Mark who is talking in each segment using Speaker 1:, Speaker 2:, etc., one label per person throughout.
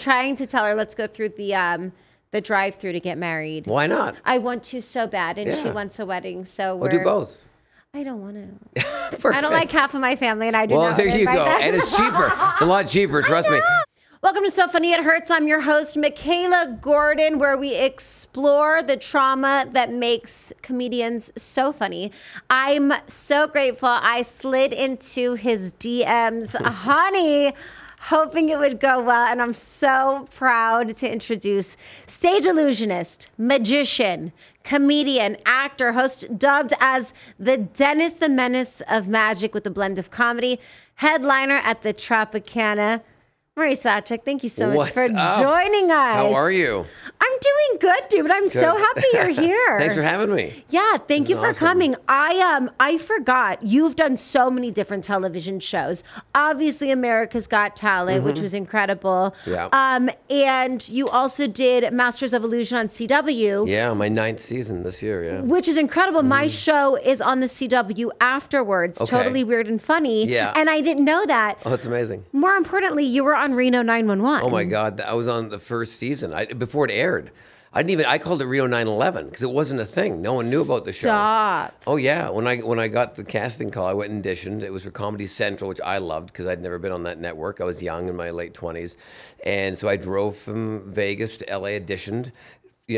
Speaker 1: trying to tell her let's go through the um the drive-through to get married.
Speaker 2: Why not?
Speaker 1: I want to so bad, and she
Speaker 2: Yeah.
Speaker 1: wants a wedding, so
Speaker 2: We'll
Speaker 1: we're.
Speaker 2: do both.
Speaker 1: I don't want to. I don't like half of my family, and I do
Speaker 2: Well,
Speaker 1: not
Speaker 2: there you go.
Speaker 1: them.
Speaker 2: And it's cheaper. It's a lot cheaper. Trust me.
Speaker 1: Welcome to So Funny It Hurts. I'm your host, Michaela Gordon, where we explore the trauma that makes comedians so funny. I'm so grateful I slid into his DMs, honey, hoping it would go well. And I'm so proud to introduce stage illusionist, magician, comedian, actor, host, dubbed as the Dennis the Menace of Magic with a blend of comedy, headliner at the Tropicana. Murray SawChuck, thank you so much
Speaker 2: What's
Speaker 1: for
Speaker 2: up?
Speaker 1: joining us.
Speaker 2: How are you?
Speaker 1: I'm doing good, dude. I'm so
Speaker 2: Good.
Speaker 1: happy you're here.
Speaker 2: Thanks for having me.
Speaker 1: Yeah, thank you for
Speaker 2: awesome.
Speaker 1: coming. I um I forgot you've done so many different television shows. Obviously, America's Got Talent, which was incredible.
Speaker 2: Mm-hmm. Yeah.
Speaker 1: Um, and you also did Masters of Illusion on CW.
Speaker 2: Yeah, my ninth season this year. Yeah.
Speaker 1: Which is incredible. My show is on the CW afterwards.
Speaker 2: Mm-hmm. Okay.
Speaker 1: Totally weird and funny.
Speaker 2: Yeah.
Speaker 1: And I didn't know that.
Speaker 2: Oh, that's amazing.
Speaker 1: More importantly, you were on Reno 911.
Speaker 2: Oh my God, I was on the first season I, before it aired. I didn't even. I called it Reno 911 because it wasn't a thing. No one knew about the show.
Speaker 1: Stop.
Speaker 2: Oh yeah, when I when I got the casting call, I went and auditioned. It was for Comedy Central, which I loved because I'd never been on that network. I was young in my late twenties, and so I drove from Vegas to LA, auditioned.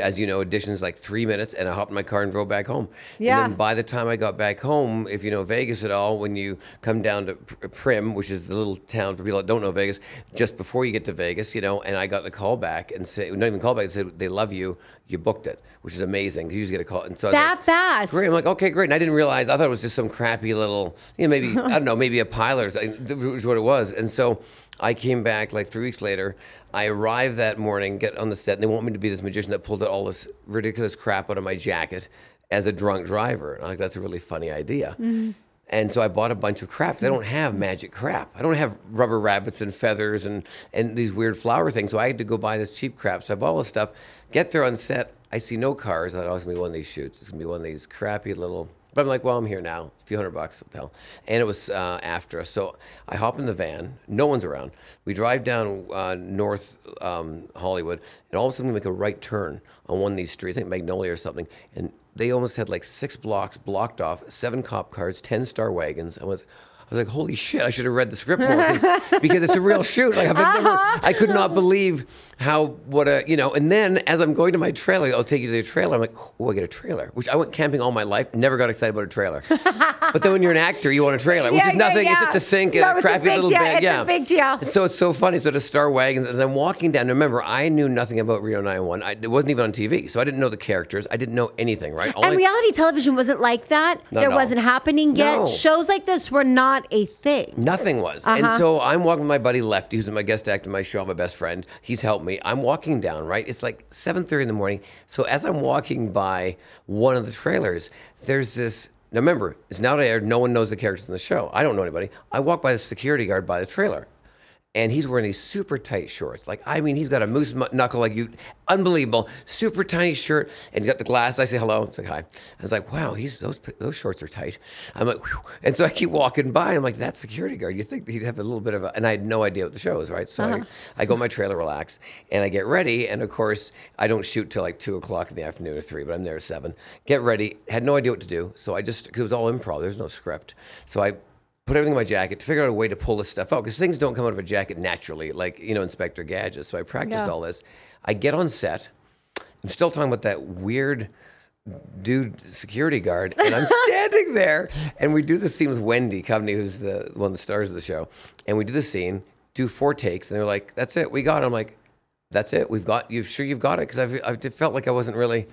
Speaker 2: As you know, auditions like three minutes, and I hopped in my car and drove back home.
Speaker 1: Yeah.
Speaker 2: And then by the time I got back home, if you know Vegas at all, when you come down to Pr- Primm, which is the little town for people that don't know Vegas, just before you get to Vegas, you know, and I got the call back and say, not even call back, and said they love you, you booked it, which is amazing. You just get a call, and so
Speaker 1: That
Speaker 2: like,
Speaker 1: fast.
Speaker 2: Great. I'm like, okay, great. And I didn't realize. I thought it was just some crappy little, you know, maybe I don't know, maybe a pilot. Or something, was what it was. And so I came back like three weeks later. I arrived that morning, get on the set, and they want me to be this magician that pulled out all this ridiculous crap out of my jacket as a drunk driver. And I'm like, that's a really funny idea. Mm-hmm. And so I bought a bunch of crap. They don't have magic crap. I don't have rubber rabbits and feathers and, and these weird flower things. So I had to go buy this cheap crap. So I bought all this stuff. Get there on set. I see no cars. I thought, oh, it's going to be one of these shoots. It's going to be one of these crappy little. But I'm like, well, I'm here now. It's a few hundred bucks hotel. And it was uh, after us. So I hop in the van. No one's around. We drive down uh, North um, Hollywood. And all of a sudden we make a right turn on one of these streets, I think Magnolia or something. And they almost had like six blocks blocked off, seven cop cars, 10 star wagons. I was, was like, holy shit, I should have read the script more because it's a real shoot. Like, I've never, uh-huh. I could not believe how, what a, you know, and then as I'm going to my trailer, I'll take you to the trailer. I'm like, oh, I get a trailer, which I went camping all my life, never got excited about a trailer. but then when you're an actor, you want a trailer, which
Speaker 1: Yeah,
Speaker 2: is
Speaker 1: yeah,
Speaker 2: nothing.
Speaker 1: yeah.
Speaker 2: It's just a sink and
Speaker 1: No,
Speaker 2: a
Speaker 1: it's a
Speaker 2: crappy
Speaker 1: big
Speaker 2: little
Speaker 1: deal.
Speaker 2: bed.
Speaker 1: It's a big deal.
Speaker 2: So it's so funny. So to Star Wagons, as I'm walking down, remember, I knew nothing about Reno 911. I, it wasn't even on TV, so I didn't know the characters. I didn't know anything, right? All
Speaker 1: And reality television wasn't like that. There wasn't happening yet.
Speaker 2: No.
Speaker 1: Shows like this were not a thing.
Speaker 2: Nothing was.
Speaker 1: Uh-huh.
Speaker 2: And so I'm walking with my buddy Lefty, who's my guest actor in my show, my best friend. He's helped me. I'm walking down, right? It's like 7.30 in the morning. So as I'm walking by one of the trailers, there's this... Now remember, it's now aired. No one knows the characters in the show. I don't know anybody. I walk by the security guard by the trailer. And he's wearing these super tight shorts. Like, I mean, he's got a moose knuckle like you. Unbelievable. Super tiny shirt. And you got the glass. I say hello. It's like, hi. I was like, wow, he's those those shorts are tight. I'm like, Whew. and so I keep walking by. I'm like, that security guard. You think he'd have a little bit of a, and I had no idea what the show was, right? So I, uh-huh. I go in my trailer, relax, and I get ready. And of course, I don't shoot till like two o'clock in the afternoon or three, but I'm there at seven. Get ready. Had no idea what to do. So I just, because it was all improv, there's no script. So I put everything in my jacket to figure out a way to pull this stuff out because things don't come out of a jacket naturally, like you know Inspector Gadget. So I practiced
Speaker 1: Yeah.
Speaker 2: all this. I get on set. I'm still talking about that weird dude security guard, and I'm standing there, and we do the scene with Wendy Covey, who's the one of the stars of the show, and we do the scene, do four takes, and they're like, "That's it, we got." it. I'm like, "That's it, we've got you. Sure, you've got it?" Because I've I just felt like I wasn't really.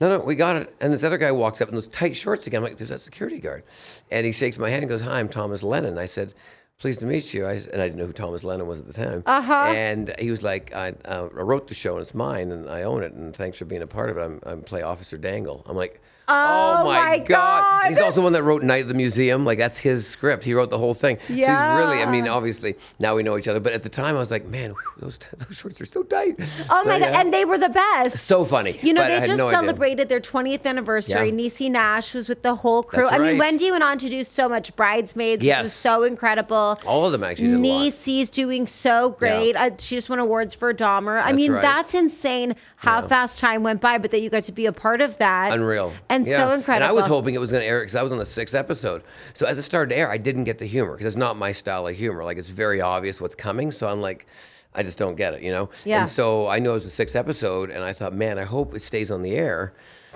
Speaker 2: No, no, we got it. And this other guy walks up in those tight shorts again. I'm like, there's that security guard. And he shakes my hand and goes, Hi, I'm Thomas Lennon. I said, Pleased to meet you. I, and I didn't know who Thomas Lennon was at the time.
Speaker 1: Uh-huh.
Speaker 2: And he was like, I, uh, I wrote the show and it's mine and I own it. And thanks for being a part of it. I'm, I'm play Officer Dangle. I'm like,
Speaker 1: Oh, my God.
Speaker 2: He's also one that wrote Night at the Museum. Like that's his script. He wrote the whole thing. So he's really. I mean, obviously now we know each other, but at the time I was like, man, whew, those those shorts are so tight.
Speaker 1: Oh
Speaker 2: So,
Speaker 1: my god, and they were the best.
Speaker 2: so funny.
Speaker 1: You know,
Speaker 2: but
Speaker 1: they just
Speaker 2: no idea.
Speaker 1: celebrated their 20th anniversary.
Speaker 2: Yeah.
Speaker 1: Niecy Nash was with the whole crew.
Speaker 2: That's
Speaker 1: I mean. Wendy went on to do so much Bridesmaids, which
Speaker 2: Yes.
Speaker 1: was so incredible.
Speaker 2: All of them actually did a lot.
Speaker 1: Niecy's doing so great.
Speaker 2: Yeah.
Speaker 1: Uh, she just won awards for Dahmer.
Speaker 2: That's I
Speaker 1: mean,
Speaker 2: right.
Speaker 1: that's insane how
Speaker 2: Yeah.
Speaker 1: fast time went by, but that you got to be a part of that.
Speaker 2: Unreal.
Speaker 1: And
Speaker 2: Yeah.
Speaker 1: so incredible.
Speaker 2: And I was hoping it was going to air because I was on the sixth episode. So as it started to air, I didn't get the humor because it's not my style of humor. Like it's very obvious what's coming. So I'm like, I just don't get it, you know?
Speaker 1: Yeah.
Speaker 2: And so I knew it was the sixth episode, and I thought, man, I hope it stays on the air.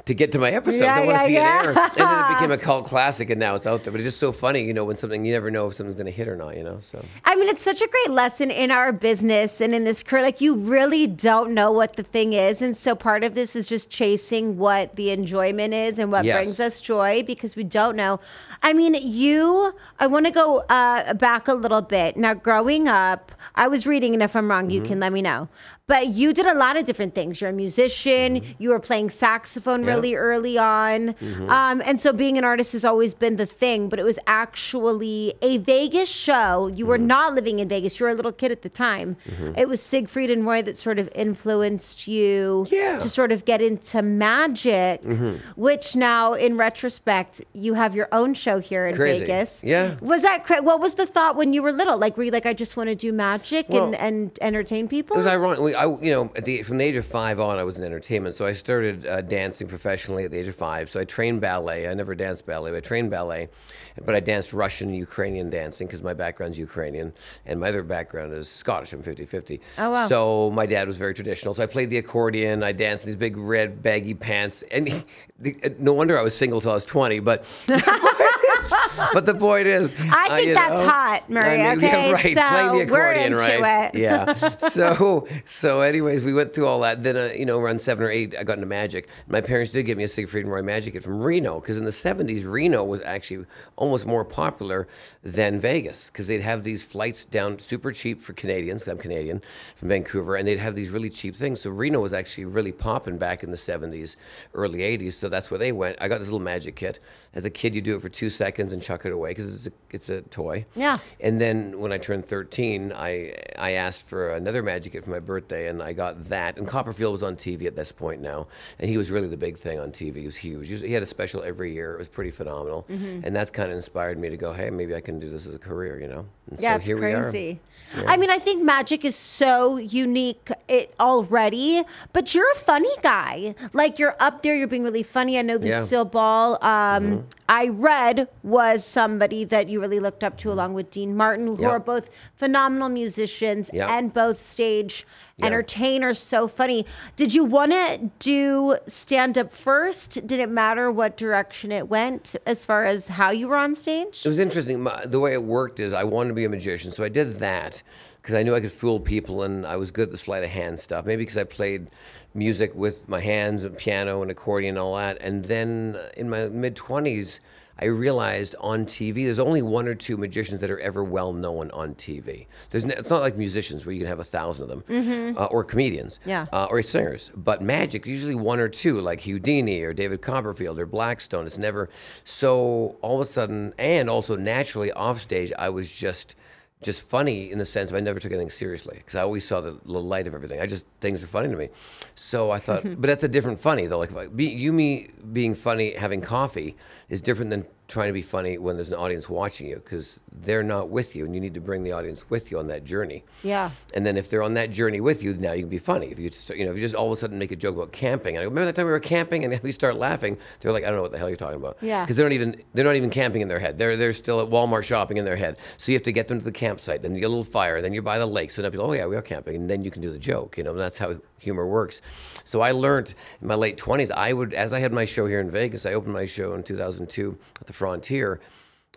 Speaker 2: To get to my episodes,
Speaker 1: Yeah,
Speaker 2: I want to
Speaker 1: yeah,
Speaker 2: see
Speaker 1: yeah.
Speaker 2: it air. And then it became a cult classic, and now it's out there. But it's just so funny, you know, when something you never know if something's going to hit or not, you know. So
Speaker 1: I mean, it's such a great lesson in our business and in this career. Like, you really don't know what the thing is. And so, part of this is just chasing what the enjoyment is and what
Speaker 2: Yes.
Speaker 1: brings us joy because we don't know. I mean, you, I want to go uh, back a little bit. Now, growing up, I was reading, and if I'm wrong, you
Speaker 2: Mm-hmm.
Speaker 1: can let me know. But you did a lot of different things. You're a musician, you were playing saxophone
Speaker 2: Mm-hmm.
Speaker 1: Really early on.
Speaker 2: Mm-hmm.
Speaker 1: Um, and so, being an artist has always been the thing, but it was actually a Vegas show. You
Speaker 2: Mm-hmm.
Speaker 1: were not living in Vegas. You were a little kid at the time. It was Siegfried and Roy that sort of influenced you
Speaker 2: Yeah.
Speaker 1: to sort of get into magic,
Speaker 2: Mm-hmm.
Speaker 1: which now, in retrospect, you have your own show here in
Speaker 2: Crazy.
Speaker 1: Vegas.
Speaker 2: Yeah.
Speaker 1: Was that cra- what was the thought when you were little? Like, were you like, I just want to do magic
Speaker 2: Well,
Speaker 1: and, and entertain people?
Speaker 2: It was ironic. We, I, you know, at the, from the age of five on, I was in entertainment. So I started uh, dancing professionally at the age of five. So I trained ballet. I never danced ballet, but I trained ballet. But I danced Russian and Ukrainian dancing because my background's Ukrainian. And my other background is Scottish. I'm 50 50.
Speaker 1: Oh, wow.
Speaker 2: So my dad was very traditional. So I played the accordion. I danced in these big red baggy pants. And he, the, no wonder I was single till I was 20. But. but the point is,
Speaker 1: I
Speaker 2: uh,
Speaker 1: think that's
Speaker 2: know,
Speaker 1: hot, Murray,
Speaker 2: I mean,
Speaker 1: okay?
Speaker 2: Yeah, right.
Speaker 1: So we're into
Speaker 2: right?
Speaker 1: it.
Speaker 2: Yeah. So, so, anyways, we went through all that. Then, uh, you know, around seven or eight, I got into magic. My parents did give me a Siegfried and Roy magic kit from Reno because in the '70s, Reno was actually almost more popular than Vegas because they'd have these flights down super cheap for Canadians. I'm Canadian from Vancouver, and they'd have these really cheap things. So Reno was actually really popping back in the '70s, early '80s. So that's where they went. I got this little magic kit. As a kid, you do it for two seconds and chuck it away because it's a, it's a toy.
Speaker 1: Yeah.
Speaker 2: And then when I turned 13, I I asked for another magic kit for my birthday, and I got that. And Copperfield was on TV at this point now, and he was really the big thing on TV. He was huge. He, was, he had a special every year. It was pretty phenomenal,
Speaker 1: Mm-hmm.
Speaker 2: and that's kind of inspired me to go, hey, maybe I can do this as a career, you know? And
Speaker 1: Yeah,
Speaker 2: so
Speaker 1: it's
Speaker 2: here we are.
Speaker 1: I mean, I think magic is so unique it already, but you're a funny guy. Like you're up there, you're being really funny. I know
Speaker 2: Yeah.
Speaker 1: Lucille Ball. Um,
Speaker 2: Mm-hmm.
Speaker 1: I read was somebody that you really looked up to, along with Dean Martin, who
Speaker 2: Yeah.
Speaker 1: are both phenomenal musicians
Speaker 2: Yeah.
Speaker 1: and both stage
Speaker 2: Yeah.
Speaker 1: entertainers. So funny. Did you want to do stand up first? Did it matter what direction it went as far as how you were on stage?
Speaker 2: It was interesting. My, the way it worked is I wanted to be a magician, so I did that because I knew I could fool people, and I was good at the sleight of hand stuff. Maybe because I played music with my hands, and piano and accordion and all that. And then in my mid twenties, I realized on TV there's only one or two magicians that are ever well known on TV. There's n- it's not like musicians where you can have a thousand of them, uh, or comedians,
Speaker 1: Yeah.
Speaker 2: uh, or singers. But magic, usually one or two, like Houdini or David Copperfield or Blackstone. It's never so all of a sudden, and also naturally off stage, I was just just funny in the sense of I never took anything seriously because I always saw the, the light of everything. I just things are funny to me. So I thought, but that's a different funny though. Like I, be, you me being funny having coffee is different than trying to be funny when there's an audience watching you because they're not with you and you need to bring the audience with you on that journey.
Speaker 1: Yeah.
Speaker 2: And then if they're on that journey with you, now you can be funny. If you just, you know, if you just all of a sudden make a joke about camping, and I go, remember that time we were camping, and we start laughing, they're like, I don't know what the hell you're talking about.
Speaker 1: Yeah.
Speaker 2: Because they don't even they're not even camping in their head. They're they're still at Walmart shopping in their head. So you have to get them to the campsite, and you get a little fire, then you're by the lake. So then people, oh yeah, we are camping, and then you can do the joke. You know, and that's how humor works. So I learned in my late 20s. I would, as I had my show here in Vegas, I opened my show in 2002 at the Frontier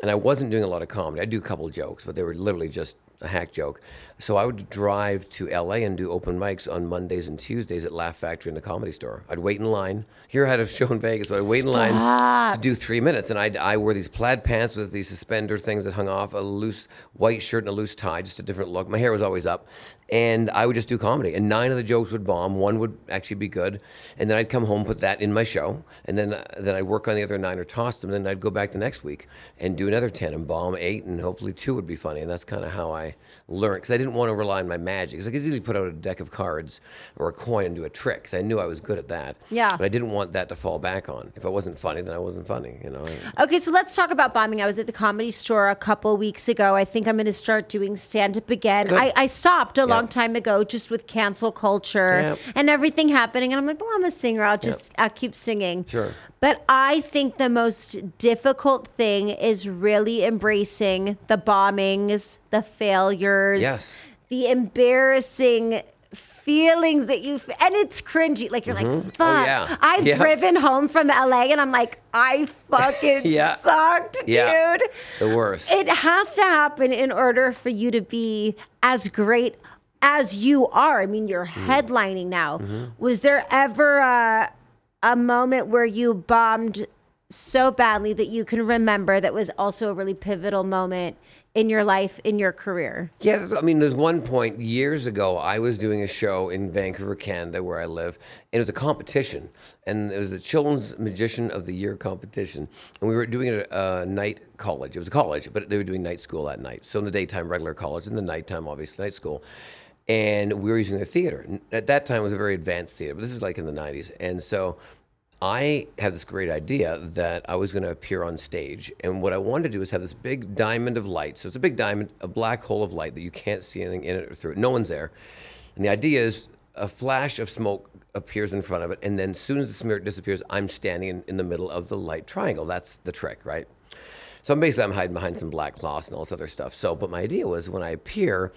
Speaker 2: and I wasn't doing a lot of comedy. I do a couple jokes, but they were literally just a hack joke. So I would drive to LA and do open mics on Mondays and Tuesdays at Laugh Factory in the Comedy Store. I'd wait in line. Here I had a show in Vegas, but I'd wait in line to do three minutes, and I I wore these plaid pants with these suspender things that hung off, a loose white shirt and a loose tie, just a different look. My hair was always up, and I would just do comedy. And nine of the jokes would bomb. One would actually be good, and then I'd come home, put that in my show, and then uh, then I'd work on the other nine or toss them. And then I'd go back the next week and do another ten and bomb eight, and hopefully two would be funny. And that's kind of how I learned because I didn't want to rely on my magic. Because I could easily put out a deck of cards or a coin and do a trick. Because I knew I was good at that.
Speaker 1: Yeah.
Speaker 2: But I didn't want that to fall back on. If I wasn't funny, then I wasn't funny. You know.
Speaker 1: Okay, so let's talk about bombing. I was at the comedy store a couple weeks ago. I think I'm going to start doing stand up again. I, I stopped a long time ago just with cancel culture
Speaker 2: Yep.
Speaker 1: and everything happening. And I'm like, well, I'm a singer. I'll just I'll keep singing.
Speaker 2: Sure.
Speaker 1: But I think the most difficult thing is really embracing the bombings, the failures,
Speaker 2: Yes.
Speaker 1: the embarrassing feelings that you and it's cringy like you're like fuck
Speaker 2: Oh, yeah.
Speaker 1: i've
Speaker 2: Yeah.
Speaker 1: driven home from la and i'm like i fucking
Speaker 2: Yeah.
Speaker 1: sucked dude
Speaker 2: The worst.
Speaker 1: it has to happen in order for you to be as great as you are i mean you're
Speaker 2: Mm.
Speaker 1: headlining now
Speaker 2: Mm-hmm.
Speaker 1: was there ever a, a moment where you bombed so badly that you can remember that was also a really pivotal moment in your life in your career
Speaker 2: Yeah, I mean, there's one point years ago, I was doing a show in Vancouver, Canada, where I live, and it was a competition, and it was the Children's Magician of the Year competition, and we were doing it at a night college. It was a college, but they were doing night school at night. So in the daytime, regular college, in the nighttime, obviously night school, and we were using their theater. At that time, it was a very advanced theater, but this is like in the '90s, and so. I had this great idea that I was going to appear on stage, and what I wanted to do is have this big diamond of light. So it's a big diamond, a black hole of light that you can't see anything in it or through it. No one's there, and the idea is a flash of smoke appears in front of it, and then as soon as the smear disappears, I'm standing in, in the middle of the light triangle. That's the trick, right? So basically I'm hiding behind some black cloths and all this other stuff. So, but my idea was when I appear,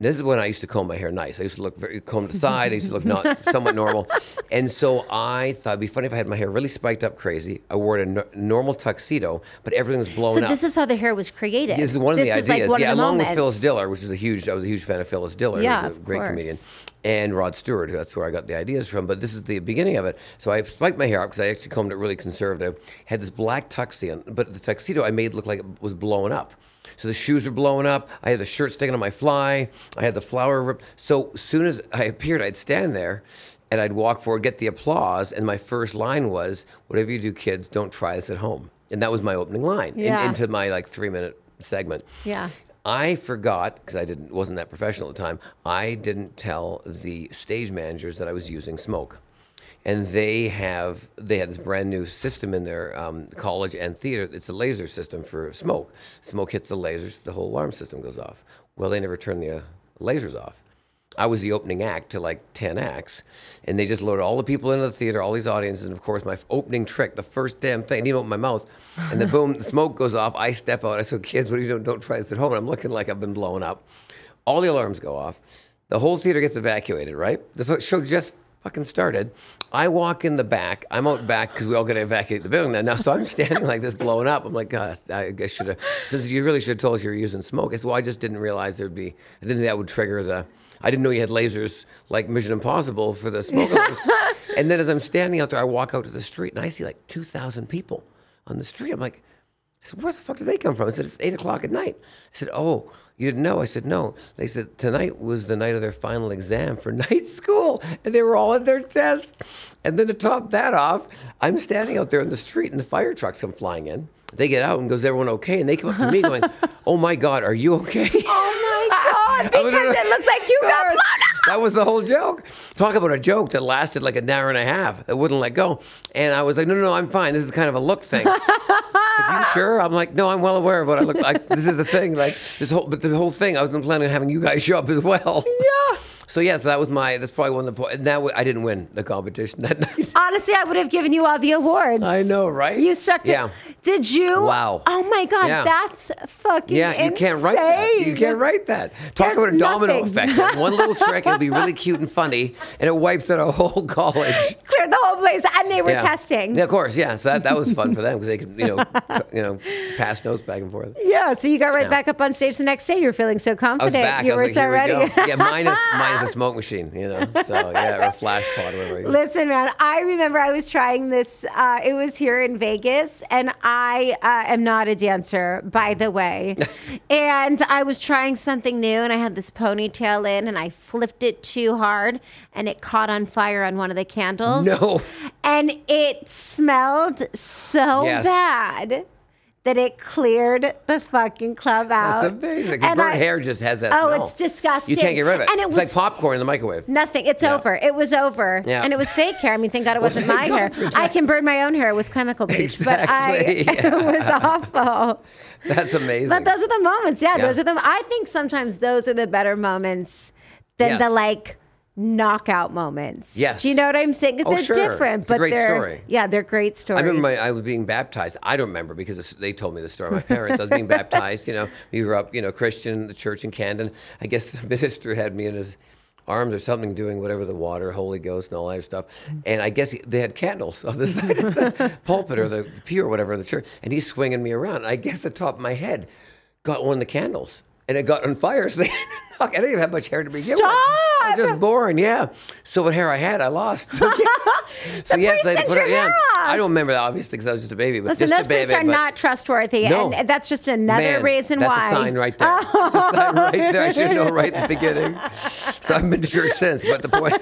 Speaker 2: this is when I used to comb my hair nice. I used to look very combed to the side. I used to look not somewhat normal, and so I thought it'd be funny if I had my hair really spiked up crazy. I wore a normal tuxedo, but everything was blown
Speaker 1: so
Speaker 2: up.
Speaker 1: this is how the hair was created
Speaker 2: This is one of the
Speaker 1: is
Speaker 2: ideas.
Speaker 1: like one
Speaker 2: yeah,
Speaker 1: of the
Speaker 2: along
Speaker 1: moments.
Speaker 2: with Phyllis Diller, which is a huge. I was a huge fan of Phyllis Diller.
Speaker 1: Yeah,
Speaker 2: a great
Speaker 1: course.
Speaker 2: comedian. And Rod Stewart, that's where I got the ideas from. But this is the beginning of it. So I spiked my hair up because I actually combed it really conservative. Had this black tuxedo, but the tuxedo I made look like it was blown up. So the shoes were blowing up. I had the shirt sticking on my fly. I had the flower ripped. So as soon as I appeared, I'd stand there and I'd walk forward, get the applause. And my first line was, "Whatever you do, kids, don't try this at home." And that was my opening line in- into my like three minute segment.
Speaker 1: Yeah.
Speaker 2: I forgot because I didn't wasn't that professional at the time. I didn't tell the stage managers that I was using smoke, and they have they had this brand new system in their um, college and theater. It's a laser system for smoke. Smoke hits the lasers, the whole alarm system goes off. Well, they never turned the uh, lasers off. I was the opening act to like 10 acts, and they just loaded all the people into the theater, all these audiences, and of course, my f- opening trick, the first damn thing, I didn't open my mouth, and then boom, the smoke goes off. I step out. I said, Kids, what are you doing? Don't try this at home. And I'm looking like I've been blown up. All the alarms go off. The whole theater gets evacuated, right? The show just fucking started. I walk in the back. I'm out back because we all got to evacuate the building now. now. So I'm standing like this, blowing up. I'm like, God, I guess should have. Since you really should have told us you were using smoke. I said, well, I just didn't realize there'd be. I didn't think that would trigger the. I didn't know you had lasers like Mission Impossible for the smoke and then as I'm standing out there, I walk out to the street and I see like 2,000 people on the street. I'm like, I said, where the fuck did they come from? I said, it's eight o'clock at night. I said, oh, you didn't know? I said, no. They said, tonight was the night of their final exam for night school. And they were all at their test. And then to top that off, I'm standing out there in the street and the fire trucks come flying in. They get out and goes, everyone okay? And they come up to me going, oh my God, are you okay?
Speaker 1: oh my god because it looks like you got blown up
Speaker 2: That was the whole joke. Talk about a joke that lasted like an hour and a half. That wouldn't let go. And I was like, no, no, no, I'm fine. This is kind of a look thing. Like, you sure? I'm like, no, I'm well aware of what I look like. This is the thing. Like this whole, but the whole thing, I wasn't planning on having you guys show up as well.
Speaker 1: Yeah.
Speaker 2: So yeah, so that was my. That's probably one of the points. And that w- I didn't win the competition that night.
Speaker 1: Honestly, I would have given you all the awards.
Speaker 2: I know, right?
Speaker 1: You stuck to.
Speaker 2: Yeah.
Speaker 1: Did you?
Speaker 2: Wow.
Speaker 1: Oh my God,
Speaker 2: Yeah.
Speaker 1: that's fucking
Speaker 2: Yeah, you can't write that. You can't write that. Talk
Speaker 1: There's
Speaker 2: about a domino
Speaker 1: nothing.
Speaker 2: effect. Like, One little trick, it'll be really cute and funny, and it wipes out a whole college.
Speaker 1: Cleared the whole place, and they were
Speaker 2: yeah.
Speaker 1: testing.
Speaker 2: Yeah, of course. Yeah, so that, that was fun for them because they could, you know, you know, pass notes back and forth.
Speaker 1: Yeah, so you got right back up on stage the next day. You were feeling so
Speaker 2: I was
Speaker 1: confident.
Speaker 2: back.
Speaker 1: You
Speaker 2: I
Speaker 1: were
Speaker 2: like,
Speaker 1: so ready.
Speaker 2: we. Yeah, minus minus a smoke machine, you know. So yeah, or a flash pod, whatever.
Speaker 1: Listen, man, I remember I was trying this. Uh, it was here in Vegas, and I uh, am not a dancer, by the way. and I was trying something new, and I had this ponytail in, and I flipped it too hard, and it caught on fire on one of the candles.
Speaker 2: No.
Speaker 1: And it smelled so
Speaker 2: Yes.
Speaker 1: bad that it cleared the fucking club out.
Speaker 2: That's amazing.
Speaker 1: And
Speaker 2: burnt
Speaker 1: I-
Speaker 2: hair just has that
Speaker 1: Oh,
Speaker 2: smell.
Speaker 1: it's disgusting.
Speaker 2: You can't get rid of it.
Speaker 1: And it
Speaker 2: it's
Speaker 1: was
Speaker 2: like popcorn in the microwave.
Speaker 1: Nothing. It's
Speaker 2: Yeah.
Speaker 1: over. It was over.
Speaker 2: Yeah.
Speaker 1: And it was fake hair. I mean, thank God it wasn't my hair. I can burn my own hair with chemical bleach, but I
Speaker 2: Exactly,
Speaker 1: it was awful.
Speaker 2: That's amazing.
Speaker 1: But those are the moments. Yeah,
Speaker 2: Yeah.
Speaker 1: those are the. I think sometimes those are the better moments than
Speaker 2: Yes.
Speaker 1: the like knockout moments.
Speaker 2: Yes.
Speaker 1: Do you know what I'm saying?
Speaker 2: Oh,
Speaker 1: they're
Speaker 2: sure.
Speaker 1: different,
Speaker 2: It's a
Speaker 1: but
Speaker 2: great
Speaker 1: they're
Speaker 2: story.
Speaker 1: yeah, they're great stories.
Speaker 2: I remember my, I was being baptized. I don't remember because they told me the story. My parents. I was being baptized. You know, we grew up, you know, Christian, the church in Camden. I guess the minister had me in his arms or something, doing whatever the water, Holy Ghost, and all that stuff. And I guess he, they had candles on the side of the pulpit or the pew or whatever in the church. And he's swinging me around. I guess the top of my head got one of the candles. And it got on fire, so they I didn't even have much hair to begin with. I was just born, yeah. So what hair I had, I lost. So,
Speaker 1: The
Speaker 2: yes, I
Speaker 1: sent
Speaker 2: put
Speaker 1: your
Speaker 2: it- yeah. I don't remember that obviously because I was just a baby. But
Speaker 1: Listen, those
Speaker 2: baby,
Speaker 1: priests are not trustworthy,
Speaker 2: No.
Speaker 1: and that's just another
Speaker 2: Man,
Speaker 1: reason
Speaker 2: that's
Speaker 1: why.
Speaker 2: a sign right there. That's a sign right there. I should know right at the beginning. So I've been to church since, but the point.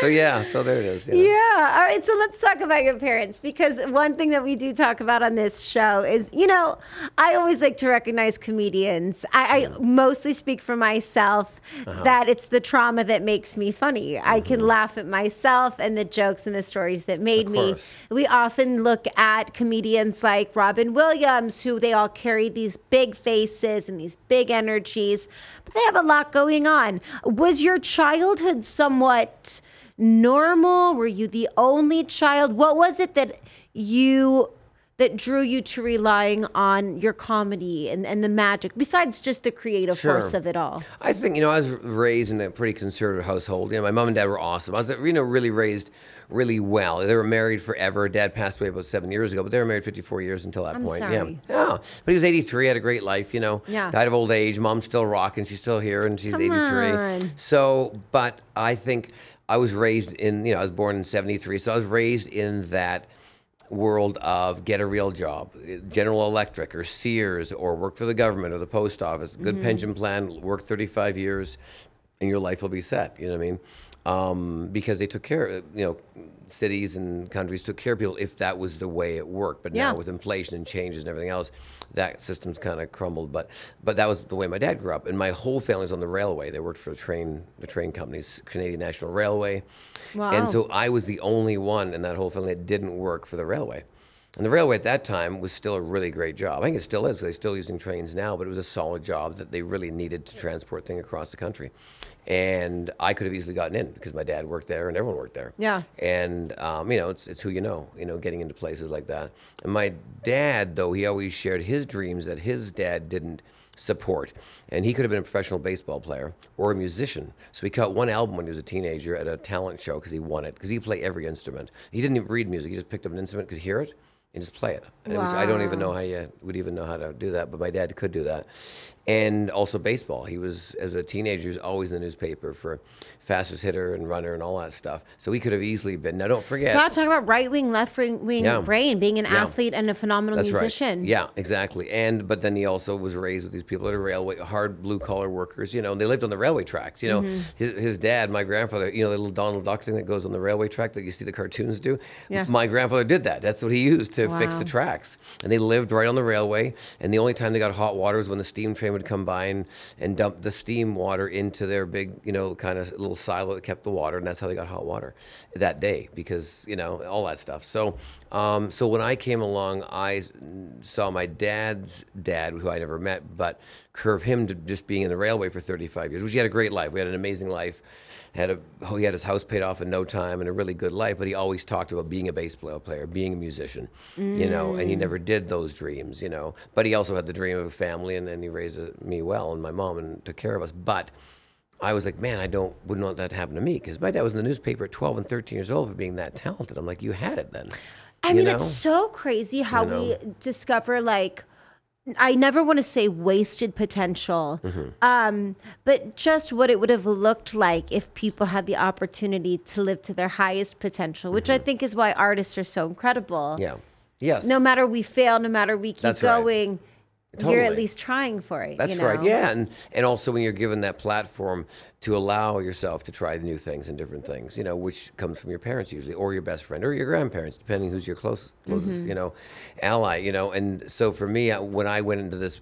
Speaker 2: so yeah, so there it is. Yeah.
Speaker 1: Yeah. All right. So let's talk about your parents because one thing that we do talk about on this show is, you know, I always like to recognize comedians. I, I mm. Mostly speak for myself
Speaker 2: Uh-huh.
Speaker 1: that it's the trauma that makes me funny. I can
Speaker 2: Mm-hmm.
Speaker 1: laugh at myself and the jokes and the stories that made me. We often look at comedians like Robin Williams, who they all carry these big faces and these big energies, but they have a lot going on. Was your childhood somewhat normal? Were you the only child? What was it that you that drew you to relying on your comedy and, and the magic, besides just the creative
Speaker 2: Sure.
Speaker 1: force of it all?
Speaker 2: I think you know I was raised in a pretty conservative household. You know, my mom and dad were awesome. I was you know really raised really well. They were married forever. Dad passed away about seven years ago, but they were married 54 years until that
Speaker 1: I'm
Speaker 2: point.
Speaker 1: sorry.
Speaker 2: Yeah, yeah. But he was 83, had a great life. You know,
Speaker 1: Yeah.
Speaker 2: died of old age. Mom's still rocking. She's still here, and she's
Speaker 1: Come
Speaker 2: 83.
Speaker 1: on.
Speaker 2: So, but I think I was raised in. You know, I was born in 73, so I was raised in that world of get a real job, General Electric or Sears or work for the government or the post office, good
Speaker 1: Mm-hmm.
Speaker 2: pension plan, work 35 years, and your life will be set. You know what I mean? Um, because they took care of, you know, cities and countries took care of people if that was the way it worked. But
Speaker 1: Yeah.
Speaker 2: now with inflation and changes and everything else, that system's kind of crumbled. But but that was the way my dad grew up, and my whole family's on the railway. They worked for the train the train companies, Canadian National Railway,
Speaker 1: Wow.
Speaker 2: and so I was the only one in that whole family that didn't work for the railway. And the railway at that time was still a really great job. I think it still is. They're still using trains now, but it was a solid job that they really needed to transport things across the country. And I could have easily gotten in because my dad worked there and everyone worked there.
Speaker 1: Yeah.
Speaker 2: And um, you know, it's it's who you know. You know, getting into places like that. And my dad, though, he always shared his dreams that his dad didn't support. And he could have been a professional baseball player or a musician. So he cut one album when he was a teenager at a talent show because he won it. Because he played every instrument. He didn't even read music. He just picked up an instrument, could hear it, and just play it. And it was, I don't even know how you would even know how to do that, but my dad could do that. And also baseball. He was, as a teenager, he was always in the newspaper for fastest hitter and runner and all that stuff. So he could have easily been. Now, don't forget.
Speaker 1: God, talk about right wing, left wing,
Speaker 2: Yeah.
Speaker 1: brain, being an
Speaker 2: Yeah.
Speaker 1: athlete and a phenomenal
Speaker 2: That's
Speaker 1: musician.
Speaker 2: right. Yeah, exactly. And but then he also was raised with these people at a railway, hard blue collar workers. You know, and they lived on the railway tracks. You know,
Speaker 1: Mm-hmm.
Speaker 2: his, his dad, my grandfather. You know, the little Donald Duck thing that goes on the railway track that you see the cartoons do.
Speaker 1: Yeah.
Speaker 2: My grandfather did that. That's what he used to fix the tracks. And they lived right on the railway. And the only time they got hot water was when the steam train would come by and, and dump the steam water into their big, you know, kind of little silo that kept the water, and that's how they got hot water that day because you know all that stuff. So, um, so when I came along, I saw my dad's dad, who I never met, but curve him to just being in the railway for 35 years, which he had a great life. We had an amazing life. Had a, oh, he had his house paid off in no time and a really good life, but he always talked about being a baseball player, being a musician, you know, and he mm. never did those dreams, you know. But he also had the dream of a family, and, and he raised me well and my mom and took care of us. But I was like, man, I don't wouldn't want that to happen to me because my dad was in the newspaper at 12 and 13 years old for being that talented. I'm like, you had it then.
Speaker 1: I
Speaker 2: you
Speaker 1: mean,
Speaker 2: know?
Speaker 1: it's so crazy how
Speaker 2: You know?
Speaker 1: we discover like I never want to say wasted potential,
Speaker 2: Mm-hmm.
Speaker 1: um, but just what it would have looked like if people had the opportunity to live to their highest potential, which I think is why artists are so incredible.
Speaker 2: Mm-hmm. yeah. Yes.
Speaker 1: No matter we fail, no matter we keep
Speaker 2: That's right.
Speaker 1: Going, you're at least trying for it.
Speaker 2: That's
Speaker 1: you know?
Speaker 2: right. Yeah, and and also when you're given that platform to allow yourself to try new things and different things, you know, which comes from your parents usually, or your best friend, or your grandparents, depending who's your close, closest,
Speaker 1: Mm-hmm.
Speaker 2: you know, ally. You know, and so for me, I- when I went into this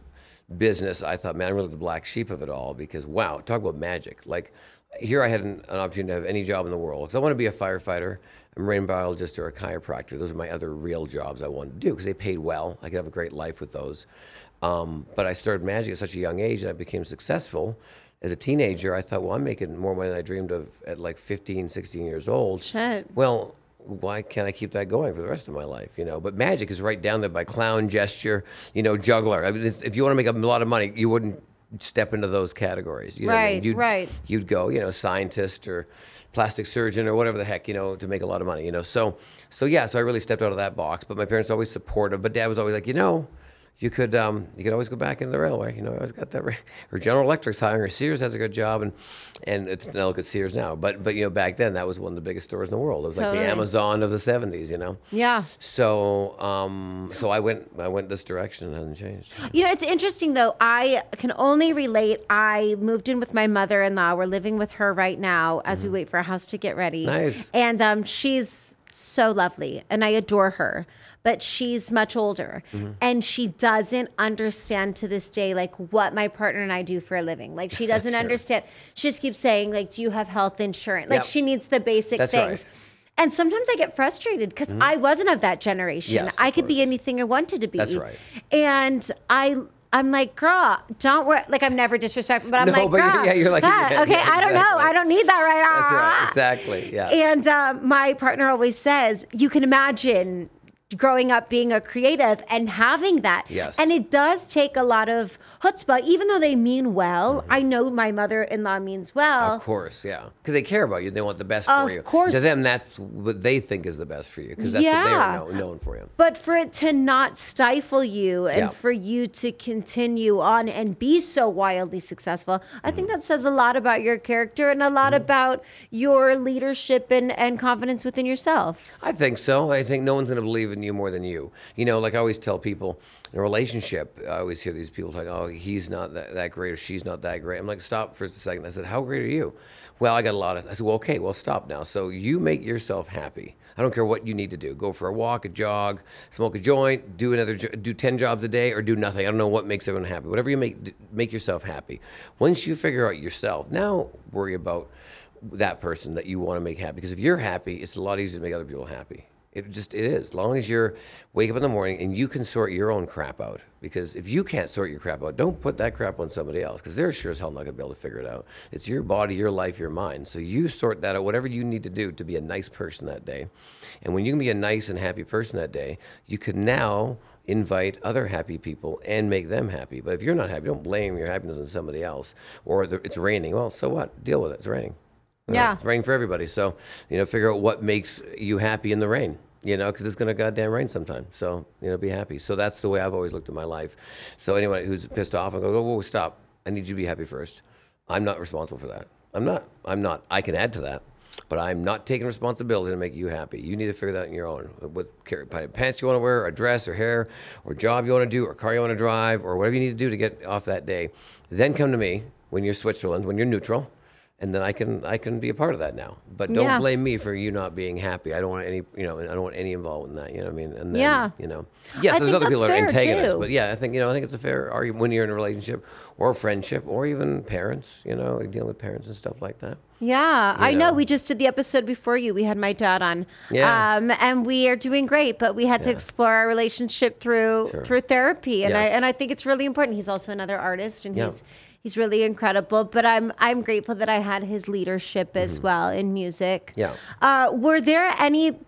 Speaker 2: business, I thought, man, I'm really the black sheep of it all because wow, talk about magic. Like here, I had an, an opportunity to have any job in the world because I want to be a firefighter. a marine biologist or a chiropractor. Those are my other real jobs I wanted to do because they paid well. I could have a great life with those. Um, but I started magic at such a young age and I became successful. As a teenager, I thought, well, I'm making more money than I dreamed of at like 15, 16 years old.
Speaker 1: Shit.
Speaker 2: Well, why can't I keep that going for the rest of my life? You know, but magic is right down there by clown, gesture, you know, juggler. I mean, it's, if you want to make a lot of money, you wouldn't step into those categories. You know what I mean?
Speaker 1: Right,
Speaker 2: You'd,
Speaker 1: right.
Speaker 2: You'd go, you know, scientist or plastic surgeon or whatever the heck, you know, to make a lot of money. You know, so so yeah, so I really stepped out of that box. But my parents were always supportive. But dad was always like, you know. You could um, you could always go back into the railway. You know, I always got that. Ra- or General Electric's hiring, or Sears has a good job, and and it's, now look at Sears now. But but you know, back then that was one of the biggest stores in the world. It was like
Speaker 1: Totally.
Speaker 2: the Amazon of the '70s. You know.
Speaker 1: Yeah.
Speaker 2: So um, so I went I went this direction and it hasn't changed.
Speaker 1: You know, it's interesting though. I can only relate. I moved in with my mother in law. We're living with her right now as we wait for a house to get ready.
Speaker 2: Mm-hmm. Nice.
Speaker 1: And um, she's so lovely and I adore her. But she's much older
Speaker 2: Mm-hmm.
Speaker 1: and she doesn't understand to this day like what my partner and I do for a living. Like she doesn't
Speaker 2: Sure.
Speaker 1: understand. She just keeps saying, like, do you have health insurance? Like
Speaker 2: Yep.
Speaker 1: she needs the basic
Speaker 2: That's
Speaker 1: things.
Speaker 2: right. Mm-hmm.
Speaker 1: And sometimes I get frustrated because I wasn't of that generation.
Speaker 2: Yes, of
Speaker 1: I could be anything I wanted to be.
Speaker 2: That's right.
Speaker 1: And I I'm like, girl, don't worry. Like I'm never disrespectful, but I'm
Speaker 2: No,
Speaker 1: like,
Speaker 2: but
Speaker 1: girl,
Speaker 2: yeah, you're like, yeah,
Speaker 1: okay,
Speaker 2: yeah,
Speaker 1: I don't know. I don't need that right now.
Speaker 2: That's right. Exactly. Yeah.
Speaker 1: And uh, my partner always says, you can imagine growing up being a creative and having that.
Speaker 2: Yes.
Speaker 1: And it does take a lot of chutzpah, even though they mean well. I know my mother-in-law means well.
Speaker 2: Of course, yeah, because they care about you. They want the best
Speaker 1: Of
Speaker 2: for you.
Speaker 1: Of course.
Speaker 2: To them, that's what they think is the best for you because that's
Speaker 1: Yeah.
Speaker 2: what they're know, known for you.
Speaker 1: But for it to not stifle you and
Speaker 2: Yeah.
Speaker 1: for you to continue on and be so wildly successful, I think
Speaker 2: Mm-hmm.
Speaker 1: that says a lot about your character and a lot about your leadership and, and confidence within yourself.
Speaker 2: I think so. I think no one's going to believe in you more than you. You know, like I always tell people in a relationship, I always hear these people like, oh, he's not that, that great or she's not that great. I'm like, stop for a second. I said, how great are you? Well, I got a lot of, I said, well, okay, well, stop now. So you make yourself happy. I don't care what you need to do. Go for a walk, a jog, smoke a joint, do another, do 10 jobs a day or do nothing. I don't know what makes everyone happy. Whatever you make, make yourself happy. Once you figure out yourself, now worry about that person that you want to make happy. Because if you're happy, it's a lot easier to make other people happy. It just it is. As long as you're wake up in the morning and you can sort your own crap out. Because if you can't sort your crap out, don't put that crap on somebody else. Because they're sure as hell not gonna be able to figure it out. It's your body, your life, your mind. So you sort that out. Whatever you need to do to be a nice person that day. And when you can be a nice and happy person that day, you can now invite other happy people and make them happy. But if you're not happy, don't blame your happiness on somebody else. Or it's raining. Well, so what? Deal with it. It's raining. You know,
Speaker 1: Yeah.
Speaker 2: It's raining for everybody. So, you know, figure out what makes you happy in the rain, you know, because it's going to goddamn rain sometime. So, you know, be happy. So that's the way I've always looked at my life. So anyone who's pissed off, I go, whoa, whoa, stop. I need you to be happy first. I'm not responsible for that. I'm not. I'm not. I can add to that. But I'm not taking responsibility to make you happy. You need to figure that out on your own. What pants you want to wear, or dress, or hair, or job you want to do, or car you want to drive, or whatever you need to do to get off that day. Then come to me when you're Switzerland, when you're neutral, and then I can I can be a part of that now. But don't
Speaker 1: Yeah.
Speaker 2: blame me for you not being happy. I don't want any you know I don't want any involvement in that. You know what I mean? And then,
Speaker 1: Yeah.
Speaker 2: You know. Yes,
Speaker 1: I
Speaker 2: there's other people that are antagonists,
Speaker 1: too.
Speaker 2: but yeah, I think you know I think it's a fair argument when you're in a relationship or a friendship or even parents. You know, dealing with parents and stuff like that.
Speaker 1: Yeah, I know.
Speaker 2: know.
Speaker 1: We just did the episode before you. We had my dad on,
Speaker 2: Yeah.
Speaker 1: um, and we are doing great. But we had to explore our relationship through
Speaker 2: Sure.
Speaker 1: through therapy, and I and I think it's really important. He's also another artist, and
Speaker 2: Yeah.
Speaker 1: he's he's really incredible. But I'm I'm grateful that I had his leadership as well in music.
Speaker 2: Mm-hmm. Yeah.
Speaker 1: Uh, were there any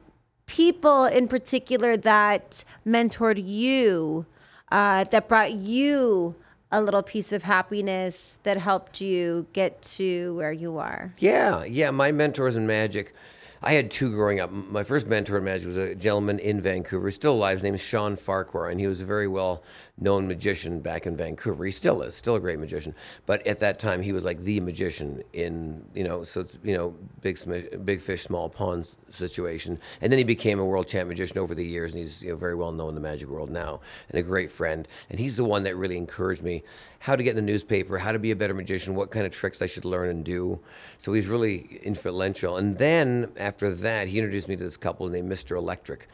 Speaker 1: people in particular that mentored you, uh, that brought you a little piece of happiness that helped you get to where you are?
Speaker 2: Yeah, yeah. My mentors in magic, I had two growing up. My first mentor in magic was a gentleman in Vancouver, still alive. His name is Shawn Farquhar, and he was a very well known magician back in Vancouver. He still is, still a great magician. But at that time, he was like the magician in, you know, so it's, you know, big, big fish, small pond situation. And then he became a world champ magician over the years, and he's you know, very well known in the magic world now, and a great friend. And he's the one that really encouraged me how to get in the newspaper, how to be a better magician, what kind of tricks I should learn and do. So he's really influential. And then after that, he introduced me to this couple named Mr. Electric.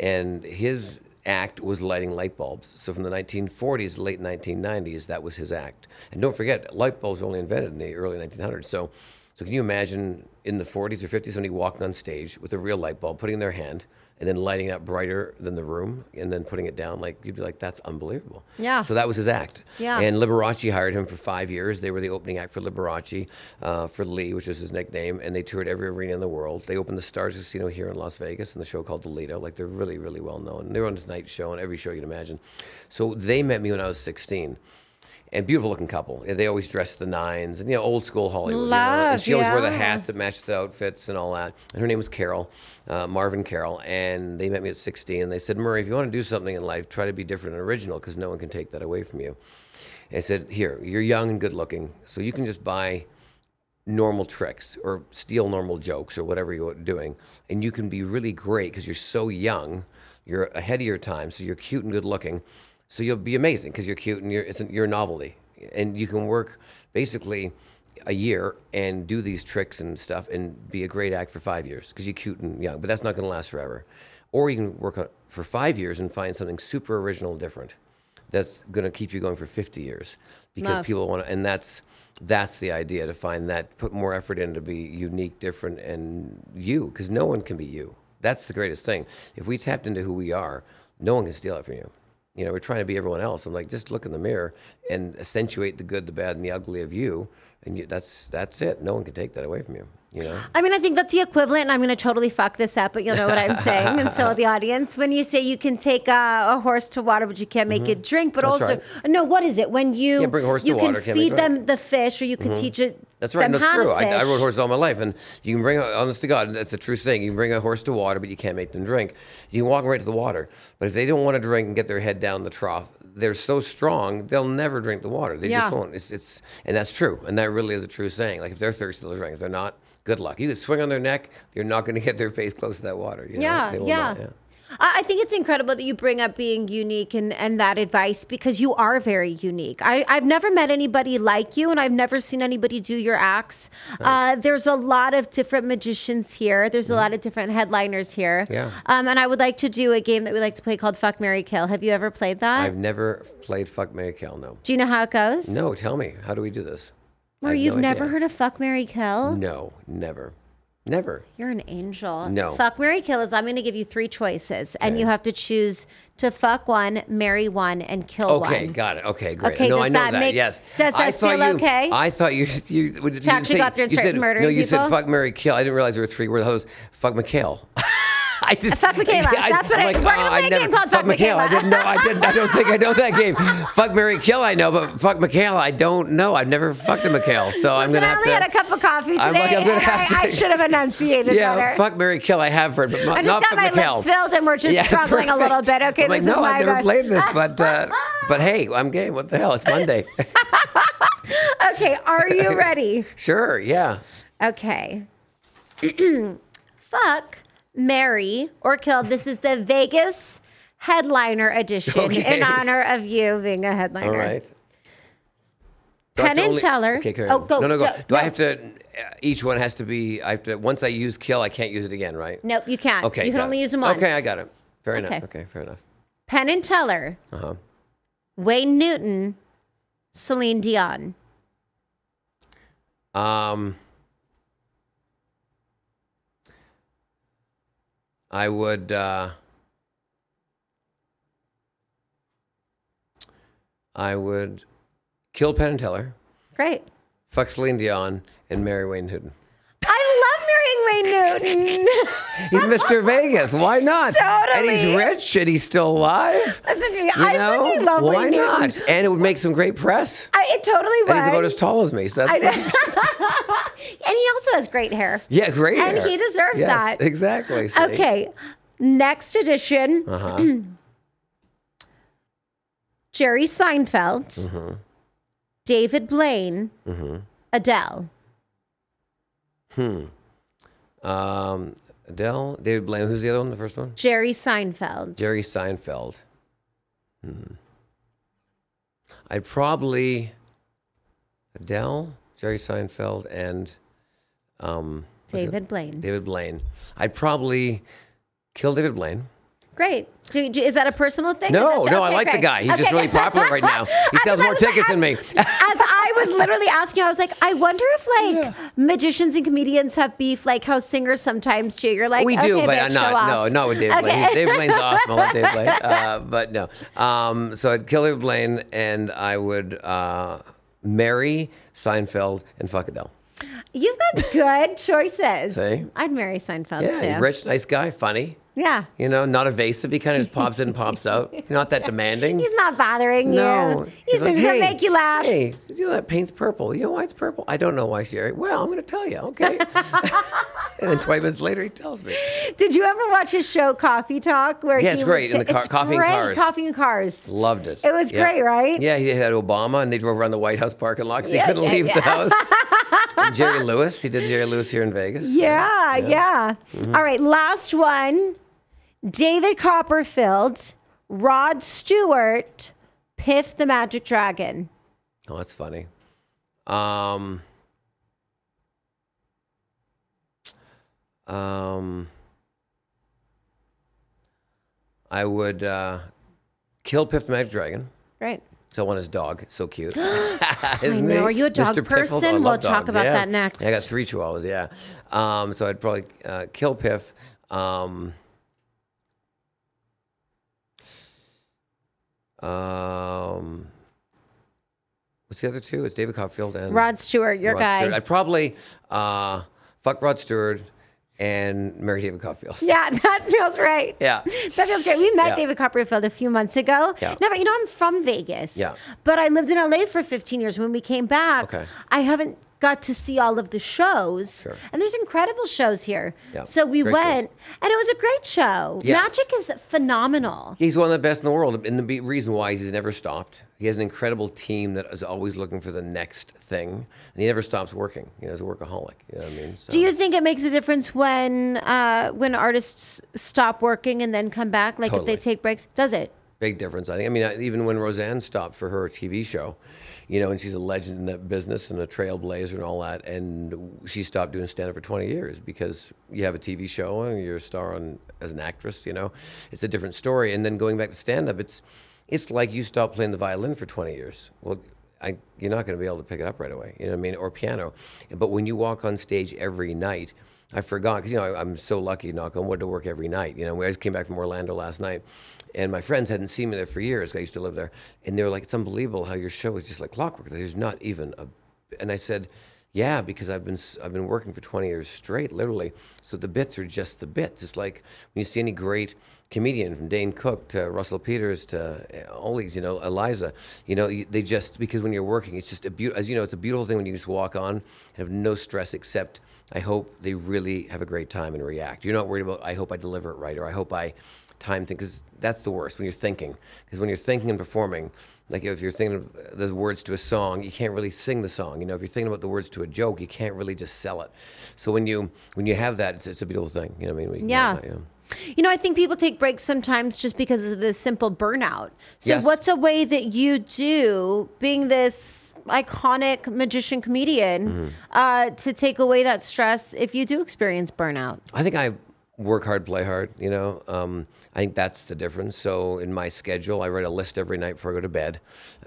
Speaker 2: And his act was lighting light bulbs. So from the 1940s, late 1990s, that was his act. And don't forget, light bulbs were only invented in the early 1900s. So, so can you imagine in the 40s or 50s somebody walking on stage with a real light bulb, putting in their hand, and then lighting up brighter than the room, and then putting it down? Like you'd be like, that's unbelievable.
Speaker 1: Yeah.
Speaker 2: So that was his act.
Speaker 1: Yeah.
Speaker 2: And Liberace hired him for five years. They were the opening act for Liberace, uh, for Lee, which is his nickname, and they toured every arena in the world. They opened the Stars Casino here in Las Vegas and the show called The Lido. Like they're really, really well known. They were on the Tonight Show and every show you'd imagine. So they met me when I was 16. And beautiful looking couple. They always dressed the nines and you know old school Hollywood. you know,
Speaker 1: Love,
Speaker 2: and she always wore the hats that matched the outfits and all that. And her name was Carol, uh, Marvin Carol. And they met me at 16. And they said, Murray, if you want to do something in life, try to be different and original because no one can take that away from you. I said, Here, you're young and good looking, so you can just buy normal tricks or steal normal jokes or whatever you're doing. And you can be really great because you're so young, you're ahead of your time, so you're cute and good looking. So you'll be amazing because you're cute and you're, it's a, you're a novelty. And you can work basically a year and do these tricks and stuff and be a great act for five years because you're cute and young, but that's not going to last forever. Or you can work on, for five years and find something super original and different that's going to keep you going for 50 years because
Speaker 1: Love.
Speaker 2: people want to and that's that's the idea to find that put more effort in to be unique different and you because no one can be you that's the greatest thing if we tapped into who we are no one can steal it from you you know we're trying to be everyone else. I'm like just look in the mirror and accentuate the good the bad and the ugly of you and you, that's that's it no one can take that away from you you know
Speaker 1: I mean, I think that's the equivalent, and I'm going to totally fuck this up, but you'll know what I'm saying, and so the audience. When you say you can take a, a horse to water, but you can't make it drink, but
Speaker 2: Mm-hmm. That's
Speaker 1: also,
Speaker 2: right.
Speaker 1: no, what is it? When you
Speaker 2: Yeah, bring horse
Speaker 1: you
Speaker 2: to
Speaker 1: can feed them the fish, or you can teach it.
Speaker 2: That's right. that's true. I, I rode horses all my life, and you can bring, honest to God, that's a true thing. You can bring a horse to water, but you can't make them drink. You can walk right to the water, but if they don't want to drink and get their head down the trough, they're so strong they'll never drink the water. They
Speaker 1: Yeah.
Speaker 2: just won't. It's, it's and that's true, and that really is a true saying. Like if they're thirsty, they'll drink. If they're not, good luck. You can swing on their neck, you're not going to get their face close to that water. You know?
Speaker 1: Yeah, yeah.
Speaker 2: not,
Speaker 1: I I think it's incredible that you bring up being unique and, and that advice because you are very unique. I, I've never met anybody like you, and I've never seen anybody do your acts. Uh, there's a lot of different magicians here. There's a lot of different headliners here.
Speaker 2: Mm-hmm. Yeah.
Speaker 1: Um, and I would like to do a game that we like to play called Fuck Marry Kill. Have you ever played that?
Speaker 2: I've never played fuck Marry Kill. No.
Speaker 1: do you know how it goes?
Speaker 2: No. Tell me. How do we do this?
Speaker 1: Or you've
Speaker 2: no
Speaker 1: never
Speaker 2: idea.
Speaker 1: heard of Fuck Marry Kill?
Speaker 2: No. Never. Never.
Speaker 1: You're an angel.
Speaker 2: No.
Speaker 1: Fuck Marry Kill is I'm going to give you three choices, and you have to choose to fuck one, marry one, and kill one.
Speaker 2: Okay, got it. Okay, great.
Speaker 1: Okay,
Speaker 2: no,
Speaker 1: does
Speaker 2: I know
Speaker 1: that
Speaker 2: that.
Speaker 1: make-
Speaker 2: yes.
Speaker 1: does that feel
Speaker 2: you,
Speaker 1: okay?
Speaker 2: I thought you you, you, you
Speaker 1: To actually go out there and
Speaker 2: you said,
Speaker 1: murdering
Speaker 2: No, you
Speaker 1: people?
Speaker 2: said fuck Marry Kill. I didn't realize there were three words. I was fuck McHale. I just,
Speaker 1: Fuck Michaela. That's what
Speaker 2: I'm
Speaker 1: I- we're gonna
Speaker 2: oh,
Speaker 1: play a
Speaker 2: never-
Speaker 1: game called Fuck
Speaker 2: McHale. I
Speaker 1: Michaela.
Speaker 2: didn't know. I didn't. I don't think I know that game. fuck Marry Kill. I know, but fuck McHale. I don't know. I've never fucked a McHale, so I'm gonna
Speaker 1: I
Speaker 2: have
Speaker 1: only had a cup of coffee today.
Speaker 2: I'm like, I'm gonna have
Speaker 1: I, I should have enunciated
Speaker 2: yeah,
Speaker 1: better.
Speaker 2: fuck Marry Kill. I have heard, but not,
Speaker 1: I just
Speaker 2: not
Speaker 1: got my lips filled, and we're just struggling a little bit. Okay,
Speaker 2: I'm like,
Speaker 1: this
Speaker 2: no,
Speaker 1: is my
Speaker 2: I've never played this, but uh, but hey, I'm game. What the hell? It's Monday.
Speaker 1: Okay, are you ready?
Speaker 2: sure, yeah.
Speaker 1: Okay. Fuck, marry, or kill. This is the Vegas headliner edition
Speaker 2: Okay.
Speaker 1: in honor of you being a headliner.
Speaker 2: All right. Do
Speaker 1: Penn and
Speaker 2: only-
Speaker 1: Teller.
Speaker 2: Okay, carry
Speaker 1: Oh, go.
Speaker 2: No, no, go.
Speaker 1: Go.
Speaker 2: Do I have to? uh, Each one has to be. I have to. Once I use kill, I can't use it again, right?
Speaker 1: Nope, you can't.
Speaker 2: Okay.
Speaker 1: You can only
Speaker 2: it.
Speaker 1: use them once.
Speaker 2: Okay, I got it. Fair enough.
Speaker 1: Okay.
Speaker 2: Okay, fair enough.
Speaker 1: Penn and Teller,
Speaker 2: Uh huh.
Speaker 1: Wayne Newton, Celine Dion.
Speaker 2: Um, I would. Uh, I would kill Penn and Teller,
Speaker 1: Great.
Speaker 2: fuck Celine Dion, and marry Wayne Newton.
Speaker 1: I love marrying Wayne Newton.
Speaker 2: He's Mr. Vegas. Why not? And he's rich and he's still alive.
Speaker 1: Listen to me.
Speaker 2: You
Speaker 1: I
Speaker 2: know?
Speaker 1: fucking love
Speaker 2: Why
Speaker 1: Wayne
Speaker 2: not?
Speaker 1: Newton.
Speaker 2: And it would make some great press.
Speaker 1: I, it totally would.
Speaker 2: And he's about as tall as me. So that's
Speaker 1: and he also has great hair.
Speaker 2: yeah, great. Hair.
Speaker 1: And
Speaker 2: hair.
Speaker 1: he deserves
Speaker 2: Yes,
Speaker 1: that.
Speaker 2: Exactly. see?
Speaker 1: Okay. Next edition
Speaker 2: Uh-huh.
Speaker 1: Jerry Seinfeld,
Speaker 2: Mm-hmm.
Speaker 1: David Blaine, Adele.
Speaker 2: Hmm. Um, Adele, David Blaine. Who's the other one? The first one?
Speaker 1: Jerry Seinfeld.
Speaker 2: Jerry Seinfeld. Hmm. I'd probably Adele, Jerry Seinfeld, and um.
Speaker 1: David Blaine.
Speaker 2: David Blaine. I'd probably kill David Blaine.
Speaker 1: Great. Do- do- is that a personal thing?
Speaker 2: No, no, I
Speaker 1: okay,
Speaker 2: like the guy. He's just really popular right now. He sells more tickets than me.
Speaker 1: As I was literally asking, I was like, I wonder if like magicians and comedians have beef, like how singers sometimes do. You're like,
Speaker 2: we do,
Speaker 1: okay,
Speaker 2: but
Speaker 1: bitch,
Speaker 2: not no, not with David Blaine.
Speaker 1: Okay.
Speaker 2: He's- David Blaine's awesome. I love David Blaine, uh, but no. Um, so I'd kill Dave Blaine, and I would uh, marry Seinfeld and fuck Adele.
Speaker 1: You've got good choices.
Speaker 2: See?
Speaker 1: I'd marry Seinfeld
Speaker 2: Yeah,
Speaker 1: too.
Speaker 2: rich, nice guy, funny.
Speaker 1: Yeah.
Speaker 2: You know, not evasive. He kind of just pops in, and pops out. Not that demanding.
Speaker 1: He's not bothering you.
Speaker 2: no,
Speaker 1: you. He's,
Speaker 2: like,
Speaker 1: just gonna make you laugh.
Speaker 2: Hey, you know that paint's purple. You know why it's purple? I don't know why, Sherry. Well, I'm going to tell you. Okay. and then 20 minutes later, he tells me.
Speaker 1: Did you ever watch his show Coffee Talk? Where
Speaker 2: Yeah, it's great, in the car-
Speaker 1: it's
Speaker 2: Coffee and Cars.
Speaker 1: Coffee and Cars.
Speaker 2: Loved it.
Speaker 1: It was
Speaker 2: Yeah.
Speaker 1: great, right?
Speaker 2: Yeah, he had Obama, and they drove around the White House parking lot 'cause
Speaker 1: Yeah,
Speaker 2: he couldn't
Speaker 1: yeah,
Speaker 2: leave
Speaker 1: yeah.
Speaker 2: the house. And Jerry Lewis, he did Jerry Lewis here in Vegas.
Speaker 1: Yeah, yeah.
Speaker 2: Mm-hmm.
Speaker 1: All right, last one. David Copperfield, Rod Stewart, Piff the Magic Dragon.
Speaker 2: Oh, that's funny. Um, um, I would uh, kill Piff the Magic Dragon.
Speaker 1: Right.
Speaker 2: So I want his dog. It's so cute.
Speaker 1: I know.
Speaker 2: he?
Speaker 1: Are you a dog
Speaker 2: Mr.
Speaker 1: Person?
Speaker 2: I
Speaker 1: We'll talk
Speaker 2: dogs,
Speaker 1: about
Speaker 2: yeah.
Speaker 1: that next.
Speaker 2: Yeah, I got three chihuahuas. Yeah. Um, so I'd probably uh, kill Piff. Um, um, what's the other two? It's David Copperfield and
Speaker 1: Rod Stewart, your
Speaker 2: Rod
Speaker 1: guy.
Speaker 2: Stewart. I'd probably uh, fuck Rod Stewart and marry David Copperfield.
Speaker 1: Yeah, that feels right.
Speaker 2: Yeah.
Speaker 1: That feels great. We met
Speaker 2: Yeah.
Speaker 1: David Copperfield a few months ago.
Speaker 2: Yeah.
Speaker 1: Never, you know, I'm from Vegas.
Speaker 2: Yeah.
Speaker 1: But I lived in LA for 15 years. When we came back,
Speaker 2: Okay.
Speaker 1: I haven't got to see all of the shows.
Speaker 2: Sure.
Speaker 1: And there's incredible shows here.
Speaker 2: Yeah,
Speaker 1: So we
Speaker 2: great
Speaker 1: went, and it was a great show.
Speaker 2: Yes.
Speaker 1: Magic is phenomenal.
Speaker 2: He's one of the best in the world, and the reason why is he's never stopped. He has an incredible team that is always looking for the next thing, and he never stops working. You know, he's a workaholic. You know what I mean? So,
Speaker 1: Do you think it makes a difference when uh, when artists stop working and then come back? Like if they take breaks? Does it?
Speaker 2: big difference? I think. I mean, even when Roseanne stopped for her TV show, you know, and she's a legend in that business and a trailblazer and all that, and she stopped doing stand-up for 20 years because you have a TV show and you're a star on as an actress. You know, it's a different story. And then going back to stand-up, it's it's like you stop playing the violin for 20 years. Well. I, you're not going to be able to pick it up right away, you know what I mean, or piano. But when you walk on stage every night, I forgot because you know I, I'm so lucky, knock on wood, to work every night. You know, I just came back from Orlando last night, and my friends hadn't seen me there for years. I used to live there, and they were like, "It's unbelievable how your show is just like clockwork. There's not even a." And I said, "Yeah, because I've been I've been working for 20 years straight, literally. So the bits are just the bits. It's like when you see any great comedian from Dane Cook to Russell Peters to uh, all these, you know, Iliza, you know, they just because when you're working, it's just a beautiful. As you know, it's a beautiful thing when you just walk on and have no stress except I hope they really have a great time and react. You're not worried about I hope I deliver it right or I hope I time things, because that's the worst when you're thinking. Because when you're thinking and performing, like if you're thinking of the words to a song, you can't really sing the song. You know, if you're thinking about the words to a joke, you can't really just sell it. So when you when you have that, it's, it's a beautiful thing. You know what I mean? When you can
Speaker 1: Yeah.
Speaker 2: have that, yeah.
Speaker 1: You know, I think people take breaks sometimes just because of the simple burnout. So,
Speaker 2: Yes.
Speaker 1: what's a way that you do, being this iconic magician comedian
Speaker 2: Mm-hmm.
Speaker 1: uh, to take away that stress if you do experience burnout?
Speaker 2: I think I work hard, play hard. You know, um, I think that's the difference. So in my schedule, I write a list every night before I go to bed,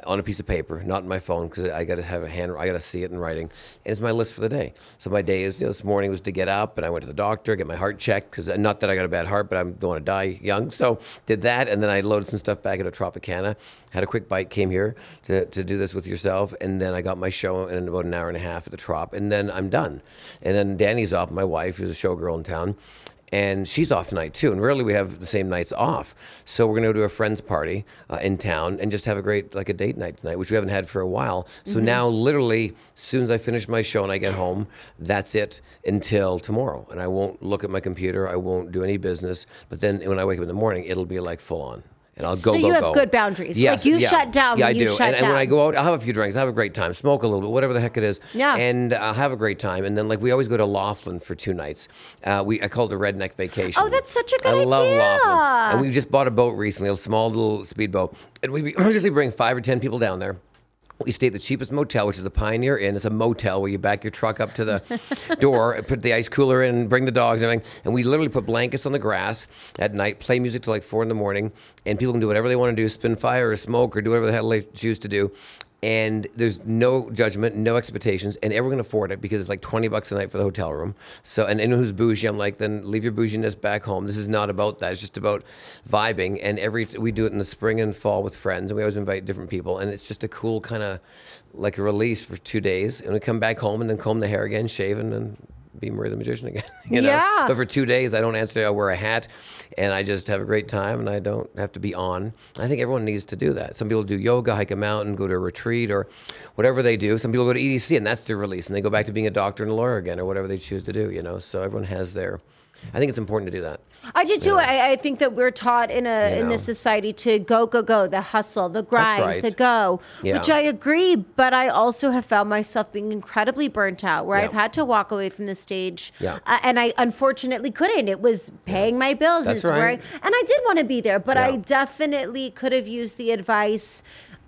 Speaker 2: on a piece of paper, not in my phone, because I got to have a hand. I got to see it in writing, and it's my list for the day. So my day is you know, this morning was to get up, and I went to the doctor, get my heart checked, because uh, not that I got a bad heart, but I don't want to die young. So did that, and then I loaded some stuff back at into Tropicana, had a quick bite, came here to, to do this with yourself, and then I got my show in about an hour and a half at the Trop, and then I'm done. And then Danny's off, my wife, who's a showgirl in town and she's off tonight too. And rarely we have the same nights off. So we're gonna go to a friend's party uh, in town and just have a great like a date night tonight, which we haven't had for a while. So now, literally, as soon as I finish my show and I get home, that's it until tomorrow. And I won't look at my computer. I won't do any business. But then when I wake up in the morning, it'll be like full on. And I'll go,
Speaker 1: So
Speaker 2: go, So
Speaker 1: you have
Speaker 2: go.
Speaker 1: good boundaries.
Speaker 2: Yes,
Speaker 1: Like, you
Speaker 2: yeah.
Speaker 1: shut down
Speaker 2: Yeah, I
Speaker 1: you
Speaker 2: do.
Speaker 1: shut
Speaker 2: and, and when I go out, I'll have a few drinks. I'll have a great time, smoke a little bit, whatever the heck it is.
Speaker 1: Yeah.
Speaker 2: And I'll have a great time. And then like we always go to Laughlin for two nights. Uh, we I call it the Redneck Vacation.
Speaker 1: Oh, that's such a good idea.
Speaker 2: I love. Laughlin. And we just bought a boat recently, a small little speedboat. And we we usually bring five or ten people down there. We stay at the cheapest motel, which is a Pioneer Inn. It's a motel where you back your truck up to the door, put the ice cooler in, bring the dogs and everything. And we literally put blankets on the grass at night, play music till like four in the morning, and people can do whatever they want to do, spin fire or smoke or do whatever the hell they choose to do. And there's no judgment, no expectations, and everyone can afford it because it's like 20 bucks a night for the hotel room. So, and anyone who's bougie, I'm like, then leave your bouginess back home. This is not about that. It's just about vibing. And every we do it in the spring and fall with friends, and we always invite different people. And it's just a cool kind of like a release for two days. And we come back home and then comb the hair again, shave, and then be Murray the Magician again. You know?
Speaker 1: Yeah.
Speaker 2: But for two days, I don't answer. I wear a hat, and I just have a great time, and I don't have to be on. I think everyone needs to do that. Some people do yoga, hike a mountain, go to a retreat, or whatever they do. Some people go to EDC, and that's their release, and they go back to being a doctor and a lawyer again, or whatever they choose to do. You know, so everyone has their. I think it's important to do that.
Speaker 1: I do too. I, I think that we're taught in a
Speaker 2: You
Speaker 1: in this society to go, go, go, the hustle, the grind,
Speaker 2: right.
Speaker 1: the go,
Speaker 2: Yeah.
Speaker 1: which I agree. But I also have found myself being incredibly burnt out, where
Speaker 2: Yeah.
Speaker 1: I've had to walk away from the stage,
Speaker 2: Yeah.
Speaker 1: uh, and I unfortunately couldn't. It was paying my bills, and
Speaker 2: That's
Speaker 1: it's where I,
Speaker 2: right.
Speaker 1: and I did want to be there, but I definitely could have used the advice.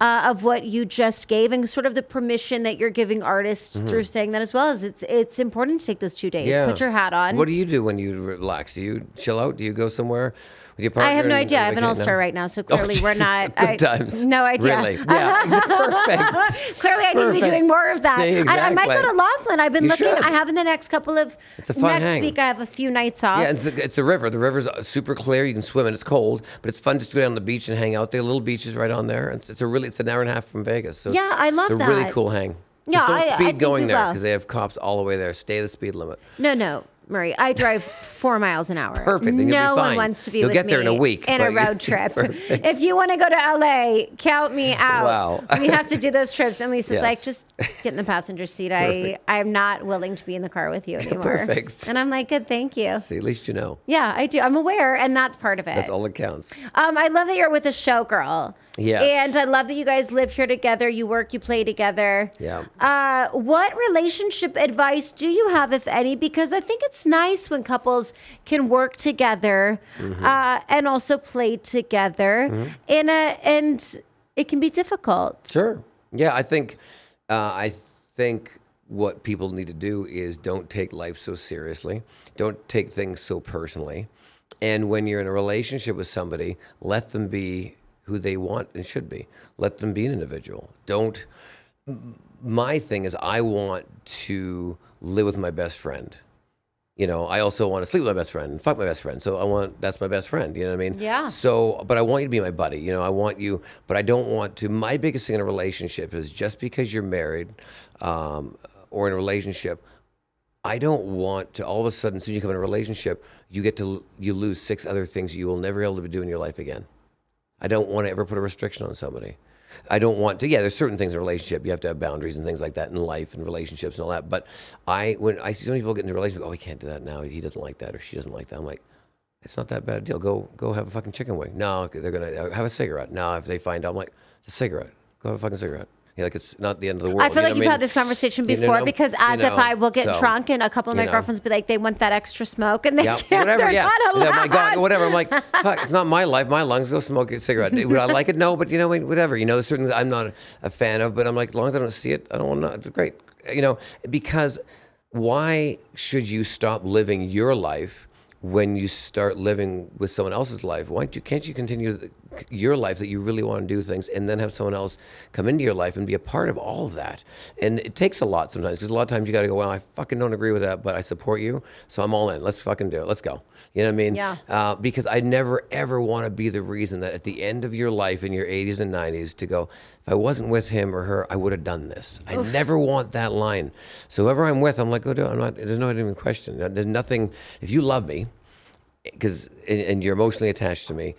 Speaker 1: Uh, of what you just gave, and sort of the permission that you're giving artists through saying that as well, is it's it's important to take those two days. Put your hat on.
Speaker 2: What do you do when you relax? Do you chill out? Do you go somewhere with your partner?
Speaker 1: I have no idea. I have an
Speaker 2: okay,
Speaker 1: all star
Speaker 2: no?
Speaker 1: right now, so
Speaker 2: Oh,
Speaker 1: clearly we're not.
Speaker 2: Good
Speaker 1: I,
Speaker 2: times.
Speaker 1: No idea.
Speaker 2: Really? Yeah. Perfect.
Speaker 1: Clearly, I need to be doing more of that.
Speaker 2: See,
Speaker 1: I, I might go to Laughlin. I've been
Speaker 2: You
Speaker 1: looking.
Speaker 2: should.
Speaker 1: I have in the next couple of.
Speaker 2: It's a fun
Speaker 1: next
Speaker 2: hang.
Speaker 1: week, I have a few nights off.
Speaker 2: Yeah, it's a, it's a river. The river's uh, super clear. You can swim and it's cold, but it's fun just to go down to the beach and hang out there. Little beaches right on there. It's, it's a really it's an hour and a half from Vegas. So
Speaker 1: Yeah, I love
Speaker 2: it's a really cool hang.
Speaker 1: Yeah,
Speaker 2: don't
Speaker 1: I- I
Speaker 2: speed going there because they have cops all the way there. Stay the speed limit.
Speaker 1: No, no, Murray. I drive four miles an hour.
Speaker 2: Perfect, then you'll be
Speaker 1: no one wants to be
Speaker 2: You'll
Speaker 1: with
Speaker 2: get there in
Speaker 1: me
Speaker 2: a week,
Speaker 1: in a road trip. If you want to go to LA, count me out.
Speaker 2: Wow.
Speaker 1: we have to do those trips. And Lisa's
Speaker 2: Yes.
Speaker 1: like, just get in the passenger seat. I I'm not willing to be in the car with you anymore.
Speaker 2: Perfect.
Speaker 1: And I'm like, good, thank you.
Speaker 2: See, at least you know.
Speaker 1: Yeah, I do. I'm aware, and that's part of it.
Speaker 2: That's all that counts.
Speaker 1: Um, I love that you're with a showgirl.
Speaker 2: Yes.
Speaker 1: And I love that you guys live here together. You work, you play together.
Speaker 2: Yeah.
Speaker 1: Uh, what relationship advice do you have, if any? Because I think it's nice when couples can work together
Speaker 2: Mm-hmm.
Speaker 1: uh, and also play together. In a and it can be difficult.
Speaker 2: Sure. Yeah, I think uh, I think what people need to do is don't take life so seriously. Don't take things so personally. And when you're in a relationship with somebody, let them be who they want and should be. Let them be an individual. Don't my thing is I want to live with my best friend. You know, I also want to sleep with my best friend and fuck my best friend. So I want that's my best friend. You know what I mean?
Speaker 1: Yeah.
Speaker 2: So, but I want you to be my buddy. You know, I want you, but I don't want to. My biggest thing in a relationship is just because you're married um, or in a relationship, I don't want to all of a sudden, as soon as you come in a relationship, you get to you lose six other things you will never be able to do in your life again. I don't want to ever put a restriction on somebody. I don't want to. Yeah, there's certain things in a relationship you have to have boundaries and things like that in life and relationships and all that. But I, when I see so many people get into a relationship, oh, he can't do that now. He doesn't like that or she doesn't like that. I'm like, it's not that bad a deal. Go, go have a fucking chicken wing. No, they're gonna uh, have a cigarette. No, if they find out, I'm like, it's a cigarette. Go have a fucking cigarette. You know, like it's not the end of the world.
Speaker 1: I feel
Speaker 2: you know
Speaker 1: like you've
Speaker 2: mean?
Speaker 1: had this conversation
Speaker 2: You
Speaker 1: before
Speaker 2: know?
Speaker 1: because as
Speaker 2: You
Speaker 1: if I will get
Speaker 2: so,
Speaker 1: drunk and a couple of my
Speaker 2: you know.
Speaker 1: girlfriends be like, they want that extra smoke and they
Speaker 2: Yeah,
Speaker 1: can't,
Speaker 2: whatever.
Speaker 1: they're
Speaker 2: Yeah,
Speaker 1: not allowed.
Speaker 2: yeah. My God, whatever. I'm like, fuck. It's not my life. My lungs. Go smoke a cigarette. Would I like it? No, but you know, whatever. You know, certain things I'm not a fan of, but I'm like, as long as I don't see it, I don't want to. It's great. You know, because why should you stop living your life? When you start living with someone else's life, why don't you, can't you continue your life that you really want to do things and then have someone else come into your life and be a part of all of that? And it takes a lot sometimes because a lot of times you got to go, well, I fucking don't agree with that, but I support you, so I'm all in. Let's fucking do it. Let's go. You know what I mean?
Speaker 1: Yeah.
Speaker 2: Uh, because I never ever want to be the reason that at the end of your life in your 80s and 90s to go, if I wasn't with him or her, I would have done this. I never want that line. So whoever I'm with, I'm like, go do it. I'm not. There's no even question. There's nothing. If you love me, because and, and you're emotionally attached to me,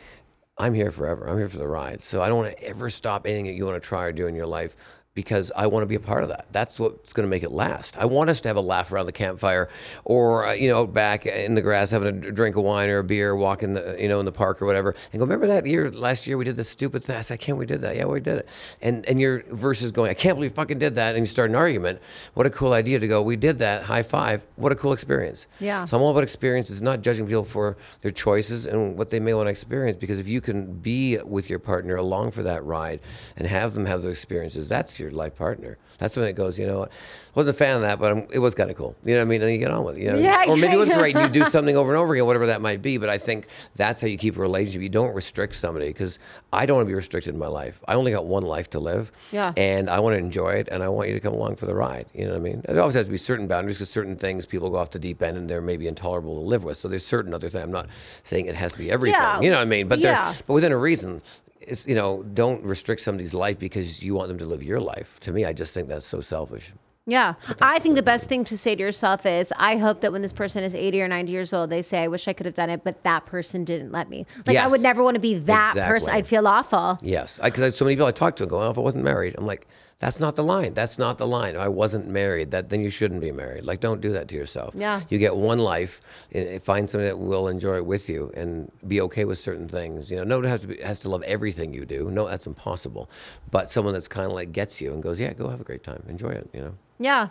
Speaker 2: I'm here forever. I'm here for the ride. So I don't want to ever stop anything that you want to try or do in your life because I want to be a part of that. That's what's going to make it last. I want us to have a laugh around the campfire, or uh, you know, back in the grass having a drink of wine or a beer, walking, the, you know, in the park or whatever, and go. Remember that year last year we did this stupid thing. I said, I can't. We did that. Yeah, we did it. And and your versus going, I can't believe we fucking did that, and you start an argument. What a cool idea to go. We did that. High five. What a cool experience.
Speaker 1: Yeah.
Speaker 2: So I'm all about experiences, not judging people for their choices and what they may want to experience. Because if you can be with your partner along for that ride and have them have those experiences, that's your life partner. That's when it goes. You know, what? I wasn't a fan of that, but I'm, it was kind of cool. You know what I mean? And you get on with it. You know?
Speaker 1: Yeah,
Speaker 2: Or maybe it was
Speaker 1: yeah.
Speaker 2: great. and You do something over and over again, whatever that might be. But I think that's how you keep a relationship. You don't restrict somebody because I don't want to be restricted in my life. I only got one life to live.
Speaker 1: Yeah.
Speaker 2: And I want to enjoy it, and I want you to come along for the ride. You know what I mean? It always has to be certain boundaries because certain things people go off the deep end and they're maybe intolerable to live with. So there's certain other things. I'm not saying it has to be everything.
Speaker 1: Yeah.
Speaker 2: You know what I mean? But
Speaker 1: Yeah.
Speaker 2: but within a reason. It's you know don't restrict somebody's life because you want them to live your life. To me, I just think that's so selfish.
Speaker 1: Yeah. I think the best thing to say to yourself is I hope that when this person is 80 or 90 years old, they say, I wish I could have done it, but that person didn't let me. Like, I would never want to be that person. I'd feel awful.
Speaker 2: Yes, because so many people I talk to go, well, if I wasn't married, I'm like, that's not the line. That's not the line. I wasn't married. That then you shouldn't be married. Like, don't do that to yourself.
Speaker 1: Yeah.
Speaker 2: You get one life, and find somebody that will enjoy it with you and be okay with certain things. You know, no one has to be, has to love everything you do. No, that's impossible. But someone that's kind of like gets you and goes, yeah, go have a great time, enjoy it. You know.
Speaker 1: Yeah.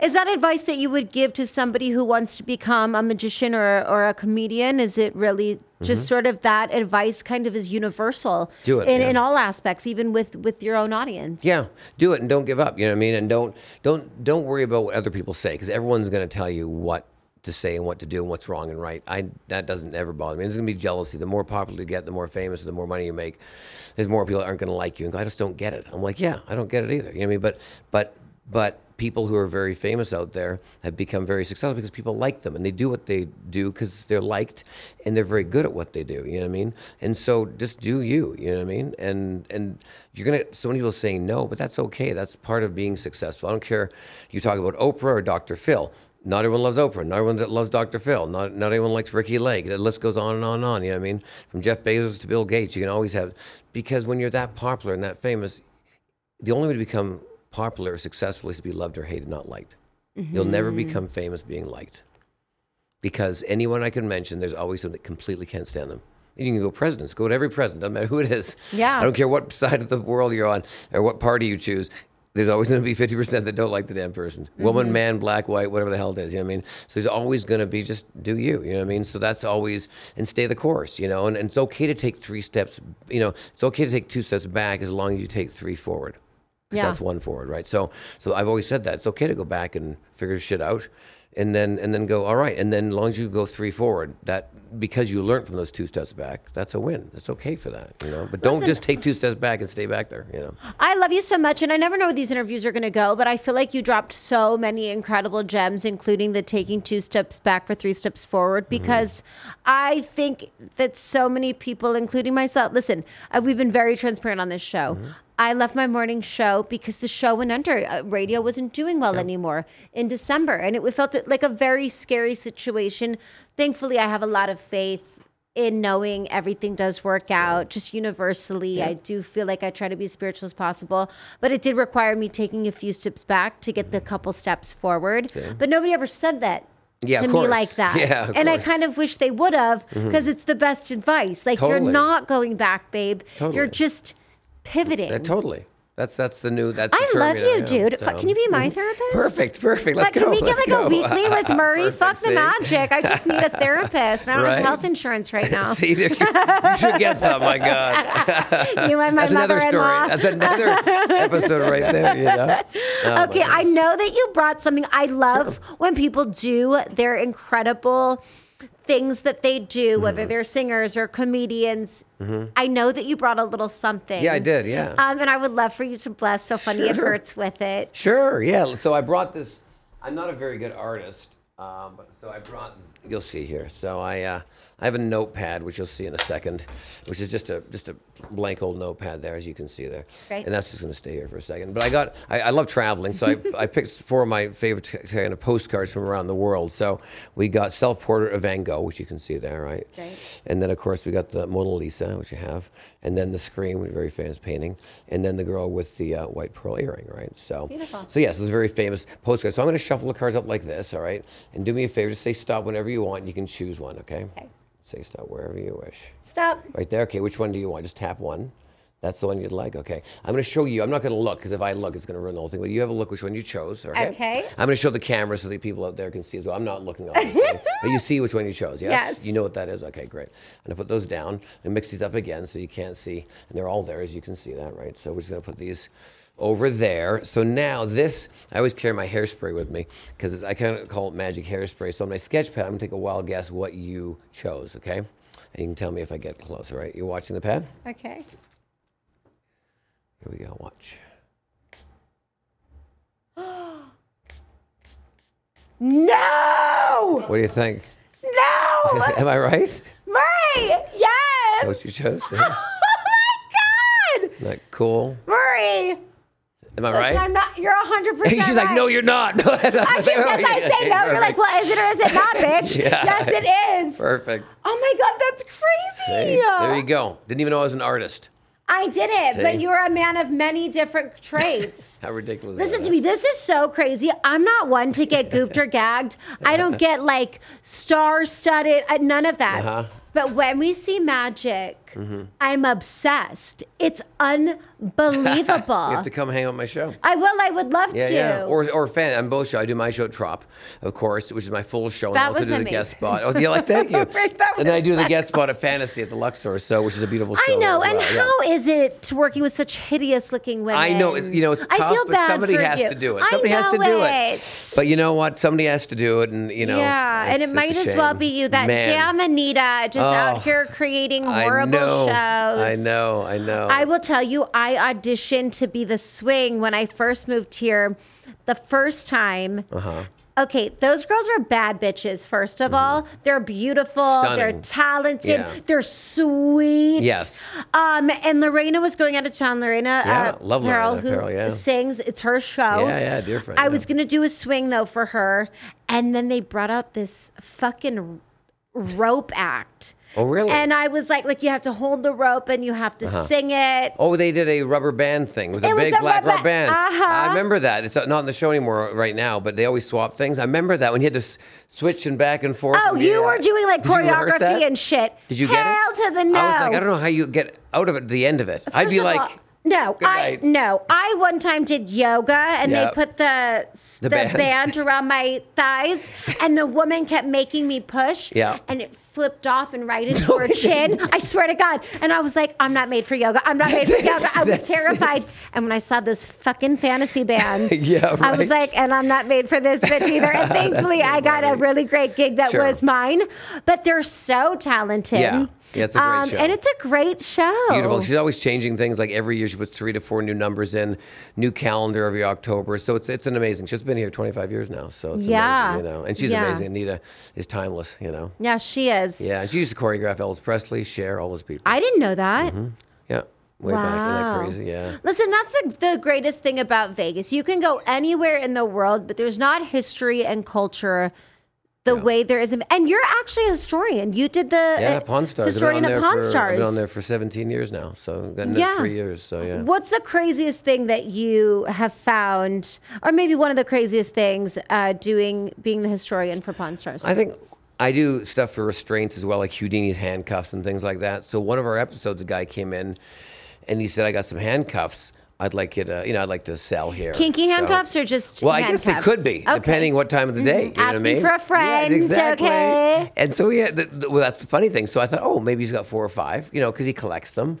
Speaker 1: Is that advice that you would give to somebody who wants to become a magician or, or a comedian? Is it really just sort of that advice kind of is universal
Speaker 2: Mm-hmm. Do it,
Speaker 1: in,
Speaker 2: yeah.
Speaker 1: in all aspects, even with, with your own audience?
Speaker 2: Yeah, do it and don't give up. You know what I mean? And don't don't don't worry about what other people say because everyone's going to tell you what to say and what to do and what's wrong and right. I that doesn't ever bother me. There's going to be jealousy. The more popular you get, the more famous, the more money you make. There's more people that aren't going to like you and go, I just don't get it. I'm like, yeah, I don't get it either. You know what I mean? But but but people who are very famous out there have become very successful because people like them and they do what they do because they're liked and they're very good at what they do. You know what I mean? And so just do you. You know what I mean? And and you're gonna so many people saying no, but that's okay. That's part of being successful. I don't care. You talk about Oprah or Dr. Phil. Not everyone loves Oprah. Not everyone loves Dr. Phil. Not not everyone likes Ricki Lake. The list goes on and on and on. You know what I mean? From Jeff Bezos to Bill Gates, you can always have because when you're that popular and that famous, the only way to become popular or successful is to be loved or hated, not liked. Mm-hmm. You'll never become famous being liked. Because anyone I can mention, there's always someone that completely can't stand them. You can go presidents, go to every president, doesn't matter who it is.
Speaker 1: Yeah.
Speaker 2: I don't care what side of the world you're on or what party you choose. There's always going to be 50% that don't like the damn person. Mm-hmm. Woman, man, black, white, whatever the hell it is. You know what I mean? So there's always going to be just do you. You know what I mean? So that's always, and stay the course, you know? And, and it's okay to take three steps, you know, it's okay to take two steps back as long as you take three forward.
Speaker 1: Yeah.
Speaker 2: that's one forward, right? So, so I've always said that it's okay to go back and figure shit out, and then and then go all right, and then as long as you go three forward, that because you learned from those two steps back, that's a win. That's okay for that, you know. But don't
Speaker 1: Listen-
Speaker 2: just take two steps back and stay back there, you know.
Speaker 1: I love you so much, and I never know where these interviews are going to go, but I feel like you dropped so many incredible gems, including the taking two steps back for three steps forward, because I think that so many people, including myself, listen, uh, we've been very transparent on this show. I left my morning show because the show went under. Uh, radio wasn't doing well anymore in December, and it felt like a very scary situation. Thankfully, I have a lot of faith in knowing everything does work out just universally. I do feel like i try to be as spiritual as possible but it did require me taking a few steps back to get the couple steps forward. But nobody ever said that
Speaker 2: Yeah,
Speaker 1: to me like that.
Speaker 2: Yeah,
Speaker 1: and i
Speaker 2: course. Mm-hmm.
Speaker 1: kind of wish they would have because it's the best advice. Like you're not going back babe. You're just pivoting.
Speaker 2: Uh, totally. That's that's the new. That's
Speaker 1: I love you, dude.
Speaker 2: so.
Speaker 1: Can you be my therapist?
Speaker 2: Perfect, perfect. Let's
Speaker 1: But
Speaker 2: go.
Speaker 1: can we get
Speaker 2: let's
Speaker 1: like
Speaker 2: go.
Speaker 1: a weekly with Murray? Fuck the magic. I just need a therapist. I don't
Speaker 2: Right?
Speaker 1: have health insurance right now.
Speaker 2: See, you should get some. My God.
Speaker 1: you and my
Speaker 2: That's another story.
Speaker 1: mother-in-law.
Speaker 2: That's another episode right there. You know. Oh,
Speaker 1: okay, I know that you brought something. I love when people do their incredible things that they do,
Speaker 2: Mm-hmm.
Speaker 1: whether they're singers or comedians. I know that you brought a little something.
Speaker 2: Yeah, I did. Yeah.
Speaker 1: Um, and I would love for you to bless So Funny It Hurts with it.
Speaker 2: Sure, yeah. So I brought this. I'm not a very good artist, um, but so I brought. You'll see here. So I uh, I have a notepad, which you'll see in a second, which is just a just a blank old notepad there, as you can see there.
Speaker 1: Great.
Speaker 2: And that's just going to stay here for a second. But I got I, I love traveling, so I, I picked four of my favorite kind of postcards from around the world. So we got self portrait of Van Gogh, which you can see there, right?
Speaker 1: Great.
Speaker 2: And then, of course, we got the Mona Lisa, which you have, and then the Scream, a very famous painting, and then the girl with the uh, white pearl earring, right? So,
Speaker 1: Beautiful.
Speaker 2: so yes, it's a very famous postcard. So I'm going to shuffle the cards up like this, all right? And do me a favor, just say stop whenever you want. You can choose one, okay?
Speaker 1: Okay.
Speaker 2: Say stop wherever you wish.
Speaker 1: Stop.
Speaker 2: Right there. Okay, which one do you want? Just tap one. That's the one you'd like. Okay. I'm going to show you. I'm not going to look because if I look, it's going to ruin the whole thing. But you have a look which one you chose. Okay.
Speaker 1: Okay.
Speaker 2: I'm going to show the camera so the people out there can see as well. I'm not looking obviously, but you see which one you chose. Yes.
Speaker 1: Yes.
Speaker 2: You know what that is. Okay, great. I'm going to put those down and mix these up again so you can't see, and they're all there as you can see that, right? So we're just going to put these over there. So now this, I always carry my hairspray with me because I kind of call it magic hairspray. So on my sketch pad, I'm going to take a wild guess what you chose. Okay. And you can tell me if I get close, all right? You're watching the pad?
Speaker 1: Okay.
Speaker 2: Here we go. Watch.
Speaker 1: No!
Speaker 2: What do you think?
Speaker 1: No!
Speaker 2: Am I right?
Speaker 1: Murray! Yes!
Speaker 2: What you chose?
Speaker 1: Oh my God!
Speaker 2: Isn't that cool?
Speaker 1: Murray!
Speaker 2: Am I
Speaker 1: Listen,
Speaker 2: right?
Speaker 1: I'm not. You're hundred percent.
Speaker 2: She's like, no, you're not.
Speaker 1: I guess I say no. You're like, well, is it or is it not, bitch?
Speaker 2: Yeah.
Speaker 1: Yes, it is.
Speaker 2: Perfect.
Speaker 1: Oh my god, that's crazy.
Speaker 2: See? There you go. Didn't even know I was an artist.
Speaker 1: I did it, but you're a man of many different traits.
Speaker 2: How ridiculous.
Speaker 1: Listen
Speaker 2: is
Speaker 1: to me. This is so crazy. I'm not one to get gooped or gagged. I don't get like star-studded. uh, None of that.
Speaker 2: Uh-huh.
Speaker 1: But when we see magic, Mm-hmm. I'm obsessed. It's unbelievable.
Speaker 2: You have to come hang out on my show.
Speaker 1: I will. I would love
Speaker 2: Yeah,
Speaker 1: to.
Speaker 2: yeah. Or, or fan. I'm both show. I do my show at Trop, of course, which is my full show. And
Speaker 1: That
Speaker 2: I also do the guest spot. Oh, yeah, like, thank you.
Speaker 1: That
Speaker 2: and then I do the guest spot at Fantasy at the Luxor, so which is a beautiful show.
Speaker 1: I know. And
Speaker 2: well, yeah.
Speaker 1: how is it working with such hideous-looking women?
Speaker 2: I know, it's, you know, it's tough, I
Speaker 1: feel
Speaker 2: but
Speaker 1: bad
Speaker 2: somebody
Speaker 1: for
Speaker 2: has
Speaker 1: you.
Speaker 2: to do it.
Speaker 1: I
Speaker 2: Somebody has to do it.
Speaker 1: it.
Speaker 2: But you know what? Somebody has to do it, and you know.
Speaker 1: yeah, and it might as well be you. That
Speaker 2: Man,
Speaker 1: damn Anita, just
Speaker 2: Oh,
Speaker 1: out here creating horrible
Speaker 2: know,
Speaker 1: shows.
Speaker 2: I know, I know.
Speaker 1: I will tell you, I auditioned to be the swing when I first moved here. The first time.
Speaker 2: Uh-huh.
Speaker 1: Okay, those girls are bad bitches, first of all. They're beautiful, they're
Speaker 2: Mm-hmm.
Speaker 1: Talented,
Speaker 2: Yeah.
Speaker 1: they're sweet.
Speaker 2: Yes.
Speaker 1: Um, and Lorena was going out of town. Lorena
Speaker 2: Yeah,
Speaker 1: uh,
Speaker 2: love Lorena
Speaker 1: who
Speaker 2: Peril, yeah.
Speaker 1: sings. It's her show.
Speaker 2: Yeah, yeah, dear friend.
Speaker 1: I
Speaker 2: yeah.
Speaker 1: was gonna do a swing though for her, and then they brought out this fucking rope act.
Speaker 2: Oh, really?
Speaker 1: And I was like, like you have to hold the rope and you have to sing it.
Speaker 2: Oh, they did a rubber band thing with a
Speaker 1: It was
Speaker 2: big
Speaker 1: a
Speaker 2: black
Speaker 1: rubber-
Speaker 2: band.
Speaker 1: Uh-huh.
Speaker 2: I remember that. It's not in the show anymore right now, but they always swap things. I remember that when you had to s- switch and back and forth.
Speaker 1: Oh,
Speaker 2: and
Speaker 1: you were doing like
Speaker 2: Did
Speaker 1: choreography and shit.
Speaker 2: Did you get
Speaker 1: Hail
Speaker 2: it?
Speaker 1: to the no.
Speaker 2: I was like, I don't know how you get out of it at the end of it. I'd be like,
Speaker 1: all, no,
Speaker 2: "Good
Speaker 1: I
Speaker 2: night."
Speaker 1: no. I one time did yoga and
Speaker 2: Yep.
Speaker 1: they put the the,
Speaker 2: The band.
Speaker 1: band around my thighs, and the woman kept making me push.
Speaker 2: Yeah.
Speaker 1: and it flipped off and right into her chin. I swear to God. And I was like, I'm not made for yoga. I'm not made for yoga. I was
Speaker 2: That's it.
Speaker 1: terrified. And when I saw those fucking fantasy bands,
Speaker 2: Yeah,
Speaker 1: I was
Speaker 2: right.
Speaker 1: like, and I'm not made for this bitch either. And thankfully, I got a really great gig that
Speaker 2: Sure.
Speaker 1: was mine. But they're so talented.
Speaker 2: Yeah. Yeah, it's a great
Speaker 1: um,
Speaker 2: show.
Speaker 1: And it's a great show.
Speaker 2: Beautiful. She's always changing things. Like every year, she puts three to four new numbers in, new calendar every October. So it's it's an amazing. She's been here 25 years now. So it's
Speaker 1: Yeah.
Speaker 2: amazing, you know. And she's
Speaker 1: Yeah.
Speaker 2: amazing. Anita is timeless, you know.
Speaker 1: Yeah, she is.
Speaker 2: Yeah, and she used to choreograph Elvis Presley, Cher, all those people.
Speaker 1: I didn't know that.
Speaker 2: yeah, way back. Isn't
Speaker 1: Wow.
Speaker 2: that crazy? Yeah.
Speaker 1: Listen, that's the, the greatest thing about Vegas. You can go anywhere in the world, but there's not history and culture the way there is. And you're actually a historian. You did the
Speaker 2: Yeah,
Speaker 1: uh,
Speaker 2: Pawn Stars.
Speaker 1: Historian of
Speaker 2: there
Speaker 1: Pawn
Speaker 2: for,
Speaker 1: Stars.
Speaker 2: I've been on there for 17 years now. So I've gotten
Speaker 1: Yeah.
Speaker 2: yeah. three years. So yeah.
Speaker 1: What's the craziest thing that you have found, or maybe one of the craziest things uh, doing being the historian for Pawn Stars?
Speaker 2: I think I do stuff for restraints as well, like Houdini's handcuffs and things like that. So one of our episodes, a guy came in and he said, I got some handcuffs. I'd like you to, you know, I'd like to sell here.
Speaker 1: Kinky
Speaker 2: So-
Speaker 1: handcuffs or just
Speaker 2: Well, I guess they could be,
Speaker 1: Okay. Mm-hmm.
Speaker 2: depending what time of the day. You know what I
Speaker 1: Asking
Speaker 2: mean?
Speaker 1: for a friend,
Speaker 2: Yeah, exactly.
Speaker 1: okay.
Speaker 2: And so yeah, the, the, well, that's the funny thing. So I thought, oh, maybe he's got four or five, you know, because he collects them.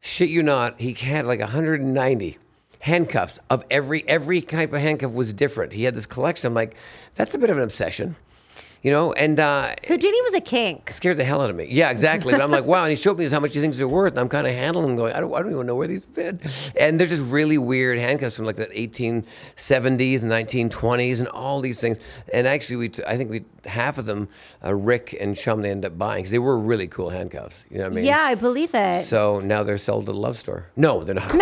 Speaker 2: Shit you not, he had like 190 handcuffs of every every type of handcuff was different. He had this collection. I'm like, that's a bit of an obsession, you know. And uh,
Speaker 1: Houdini was a kink.
Speaker 2: scared the hell out of me. Yeah, exactly. But I'm like, wow. And he showed me how much he thinks they're worth. And I'm kind of handling them going, I don't, I don't even know where these fit. And they're just really weird handcuffs from like the 1870s and 1920s and all these things. And actually, we t- I think we half of them, uh, Rick and Chum, they ended up buying because they were really cool handcuffs. You know what I mean?
Speaker 1: Yeah, I believe it.
Speaker 2: So now they're sold at a love store. No, they're not.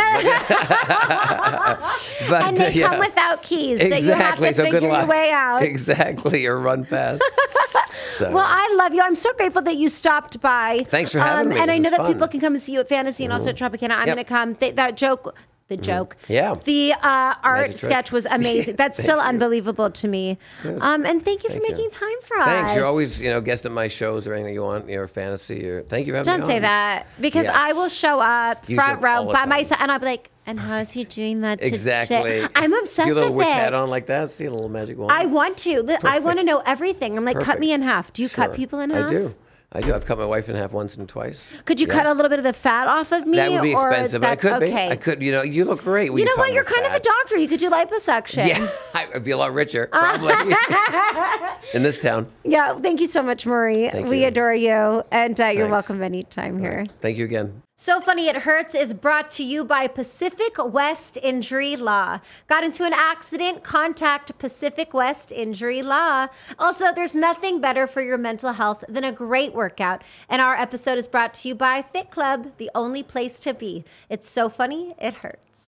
Speaker 2: but,
Speaker 1: and they
Speaker 2: uh, yeah.
Speaker 1: come without keys, so
Speaker 2: Exactly.
Speaker 1: you have to
Speaker 2: so
Speaker 1: figure
Speaker 2: good luck.
Speaker 1: your way out.
Speaker 2: Exactly, or run fast. so.
Speaker 1: Well, I love you. I'm so grateful that you stopped by. Um,
Speaker 2: Thanks for having me.
Speaker 1: And
Speaker 2: This
Speaker 1: I know that
Speaker 2: fun. Mm-hmm.
Speaker 1: people can come and see you at Fantasy and also at Tropicana. I'm
Speaker 2: Yep.
Speaker 1: going to come. Th- that joke. The joke.
Speaker 2: Mm-hmm. Yeah.
Speaker 1: The uh, art sketch was amazing. That's still
Speaker 2: you.
Speaker 1: unbelievable to me. Um, and thank you for
Speaker 2: Thank you.
Speaker 1: making time for us.
Speaker 2: Thanks. You're always, you know, guest at my shows or anything you want, you know, fantasy or thank you for having
Speaker 1: Don't
Speaker 2: me
Speaker 1: say
Speaker 2: on.
Speaker 1: that because
Speaker 2: Yes.
Speaker 1: I will show up front row by myself, and I'll be like, "And how is he doing that?"
Speaker 2: Exactly.
Speaker 1: shit?" I'm obsessed
Speaker 2: Do a little witch
Speaker 1: it.
Speaker 2: hat on like that. See a little magic wand.
Speaker 1: I want to. Li- I want to know everything. I'm like, cut me in half. Do you cut people in half?
Speaker 2: I do. I do. I've cut my wife in half once and twice.
Speaker 1: Could you cut a little bit of the fat off of me?
Speaker 2: That would be expensive, I could
Speaker 1: okay.
Speaker 2: be. I could. You know, you look great.
Speaker 1: You know what? You're kind of a doctor. You could do liposuction.
Speaker 2: Yeah, I would be a lot richer, probably. in this town.
Speaker 1: Yeah, Thank you so much, Murray.
Speaker 2: Thank
Speaker 1: we
Speaker 2: you.
Speaker 1: adore you, and uh, you're welcome anytime here.
Speaker 2: Thank you again.
Speaker 1: So Funny It Hurts is brought to you by Pacific West Injury Law. Got into an accident? Contact Pacific West Injury Law. Also, there's nothing better for your mental health than a great workout. And our episode is brought to you by Fit Club, the only place to be. It's so funny, it hurts.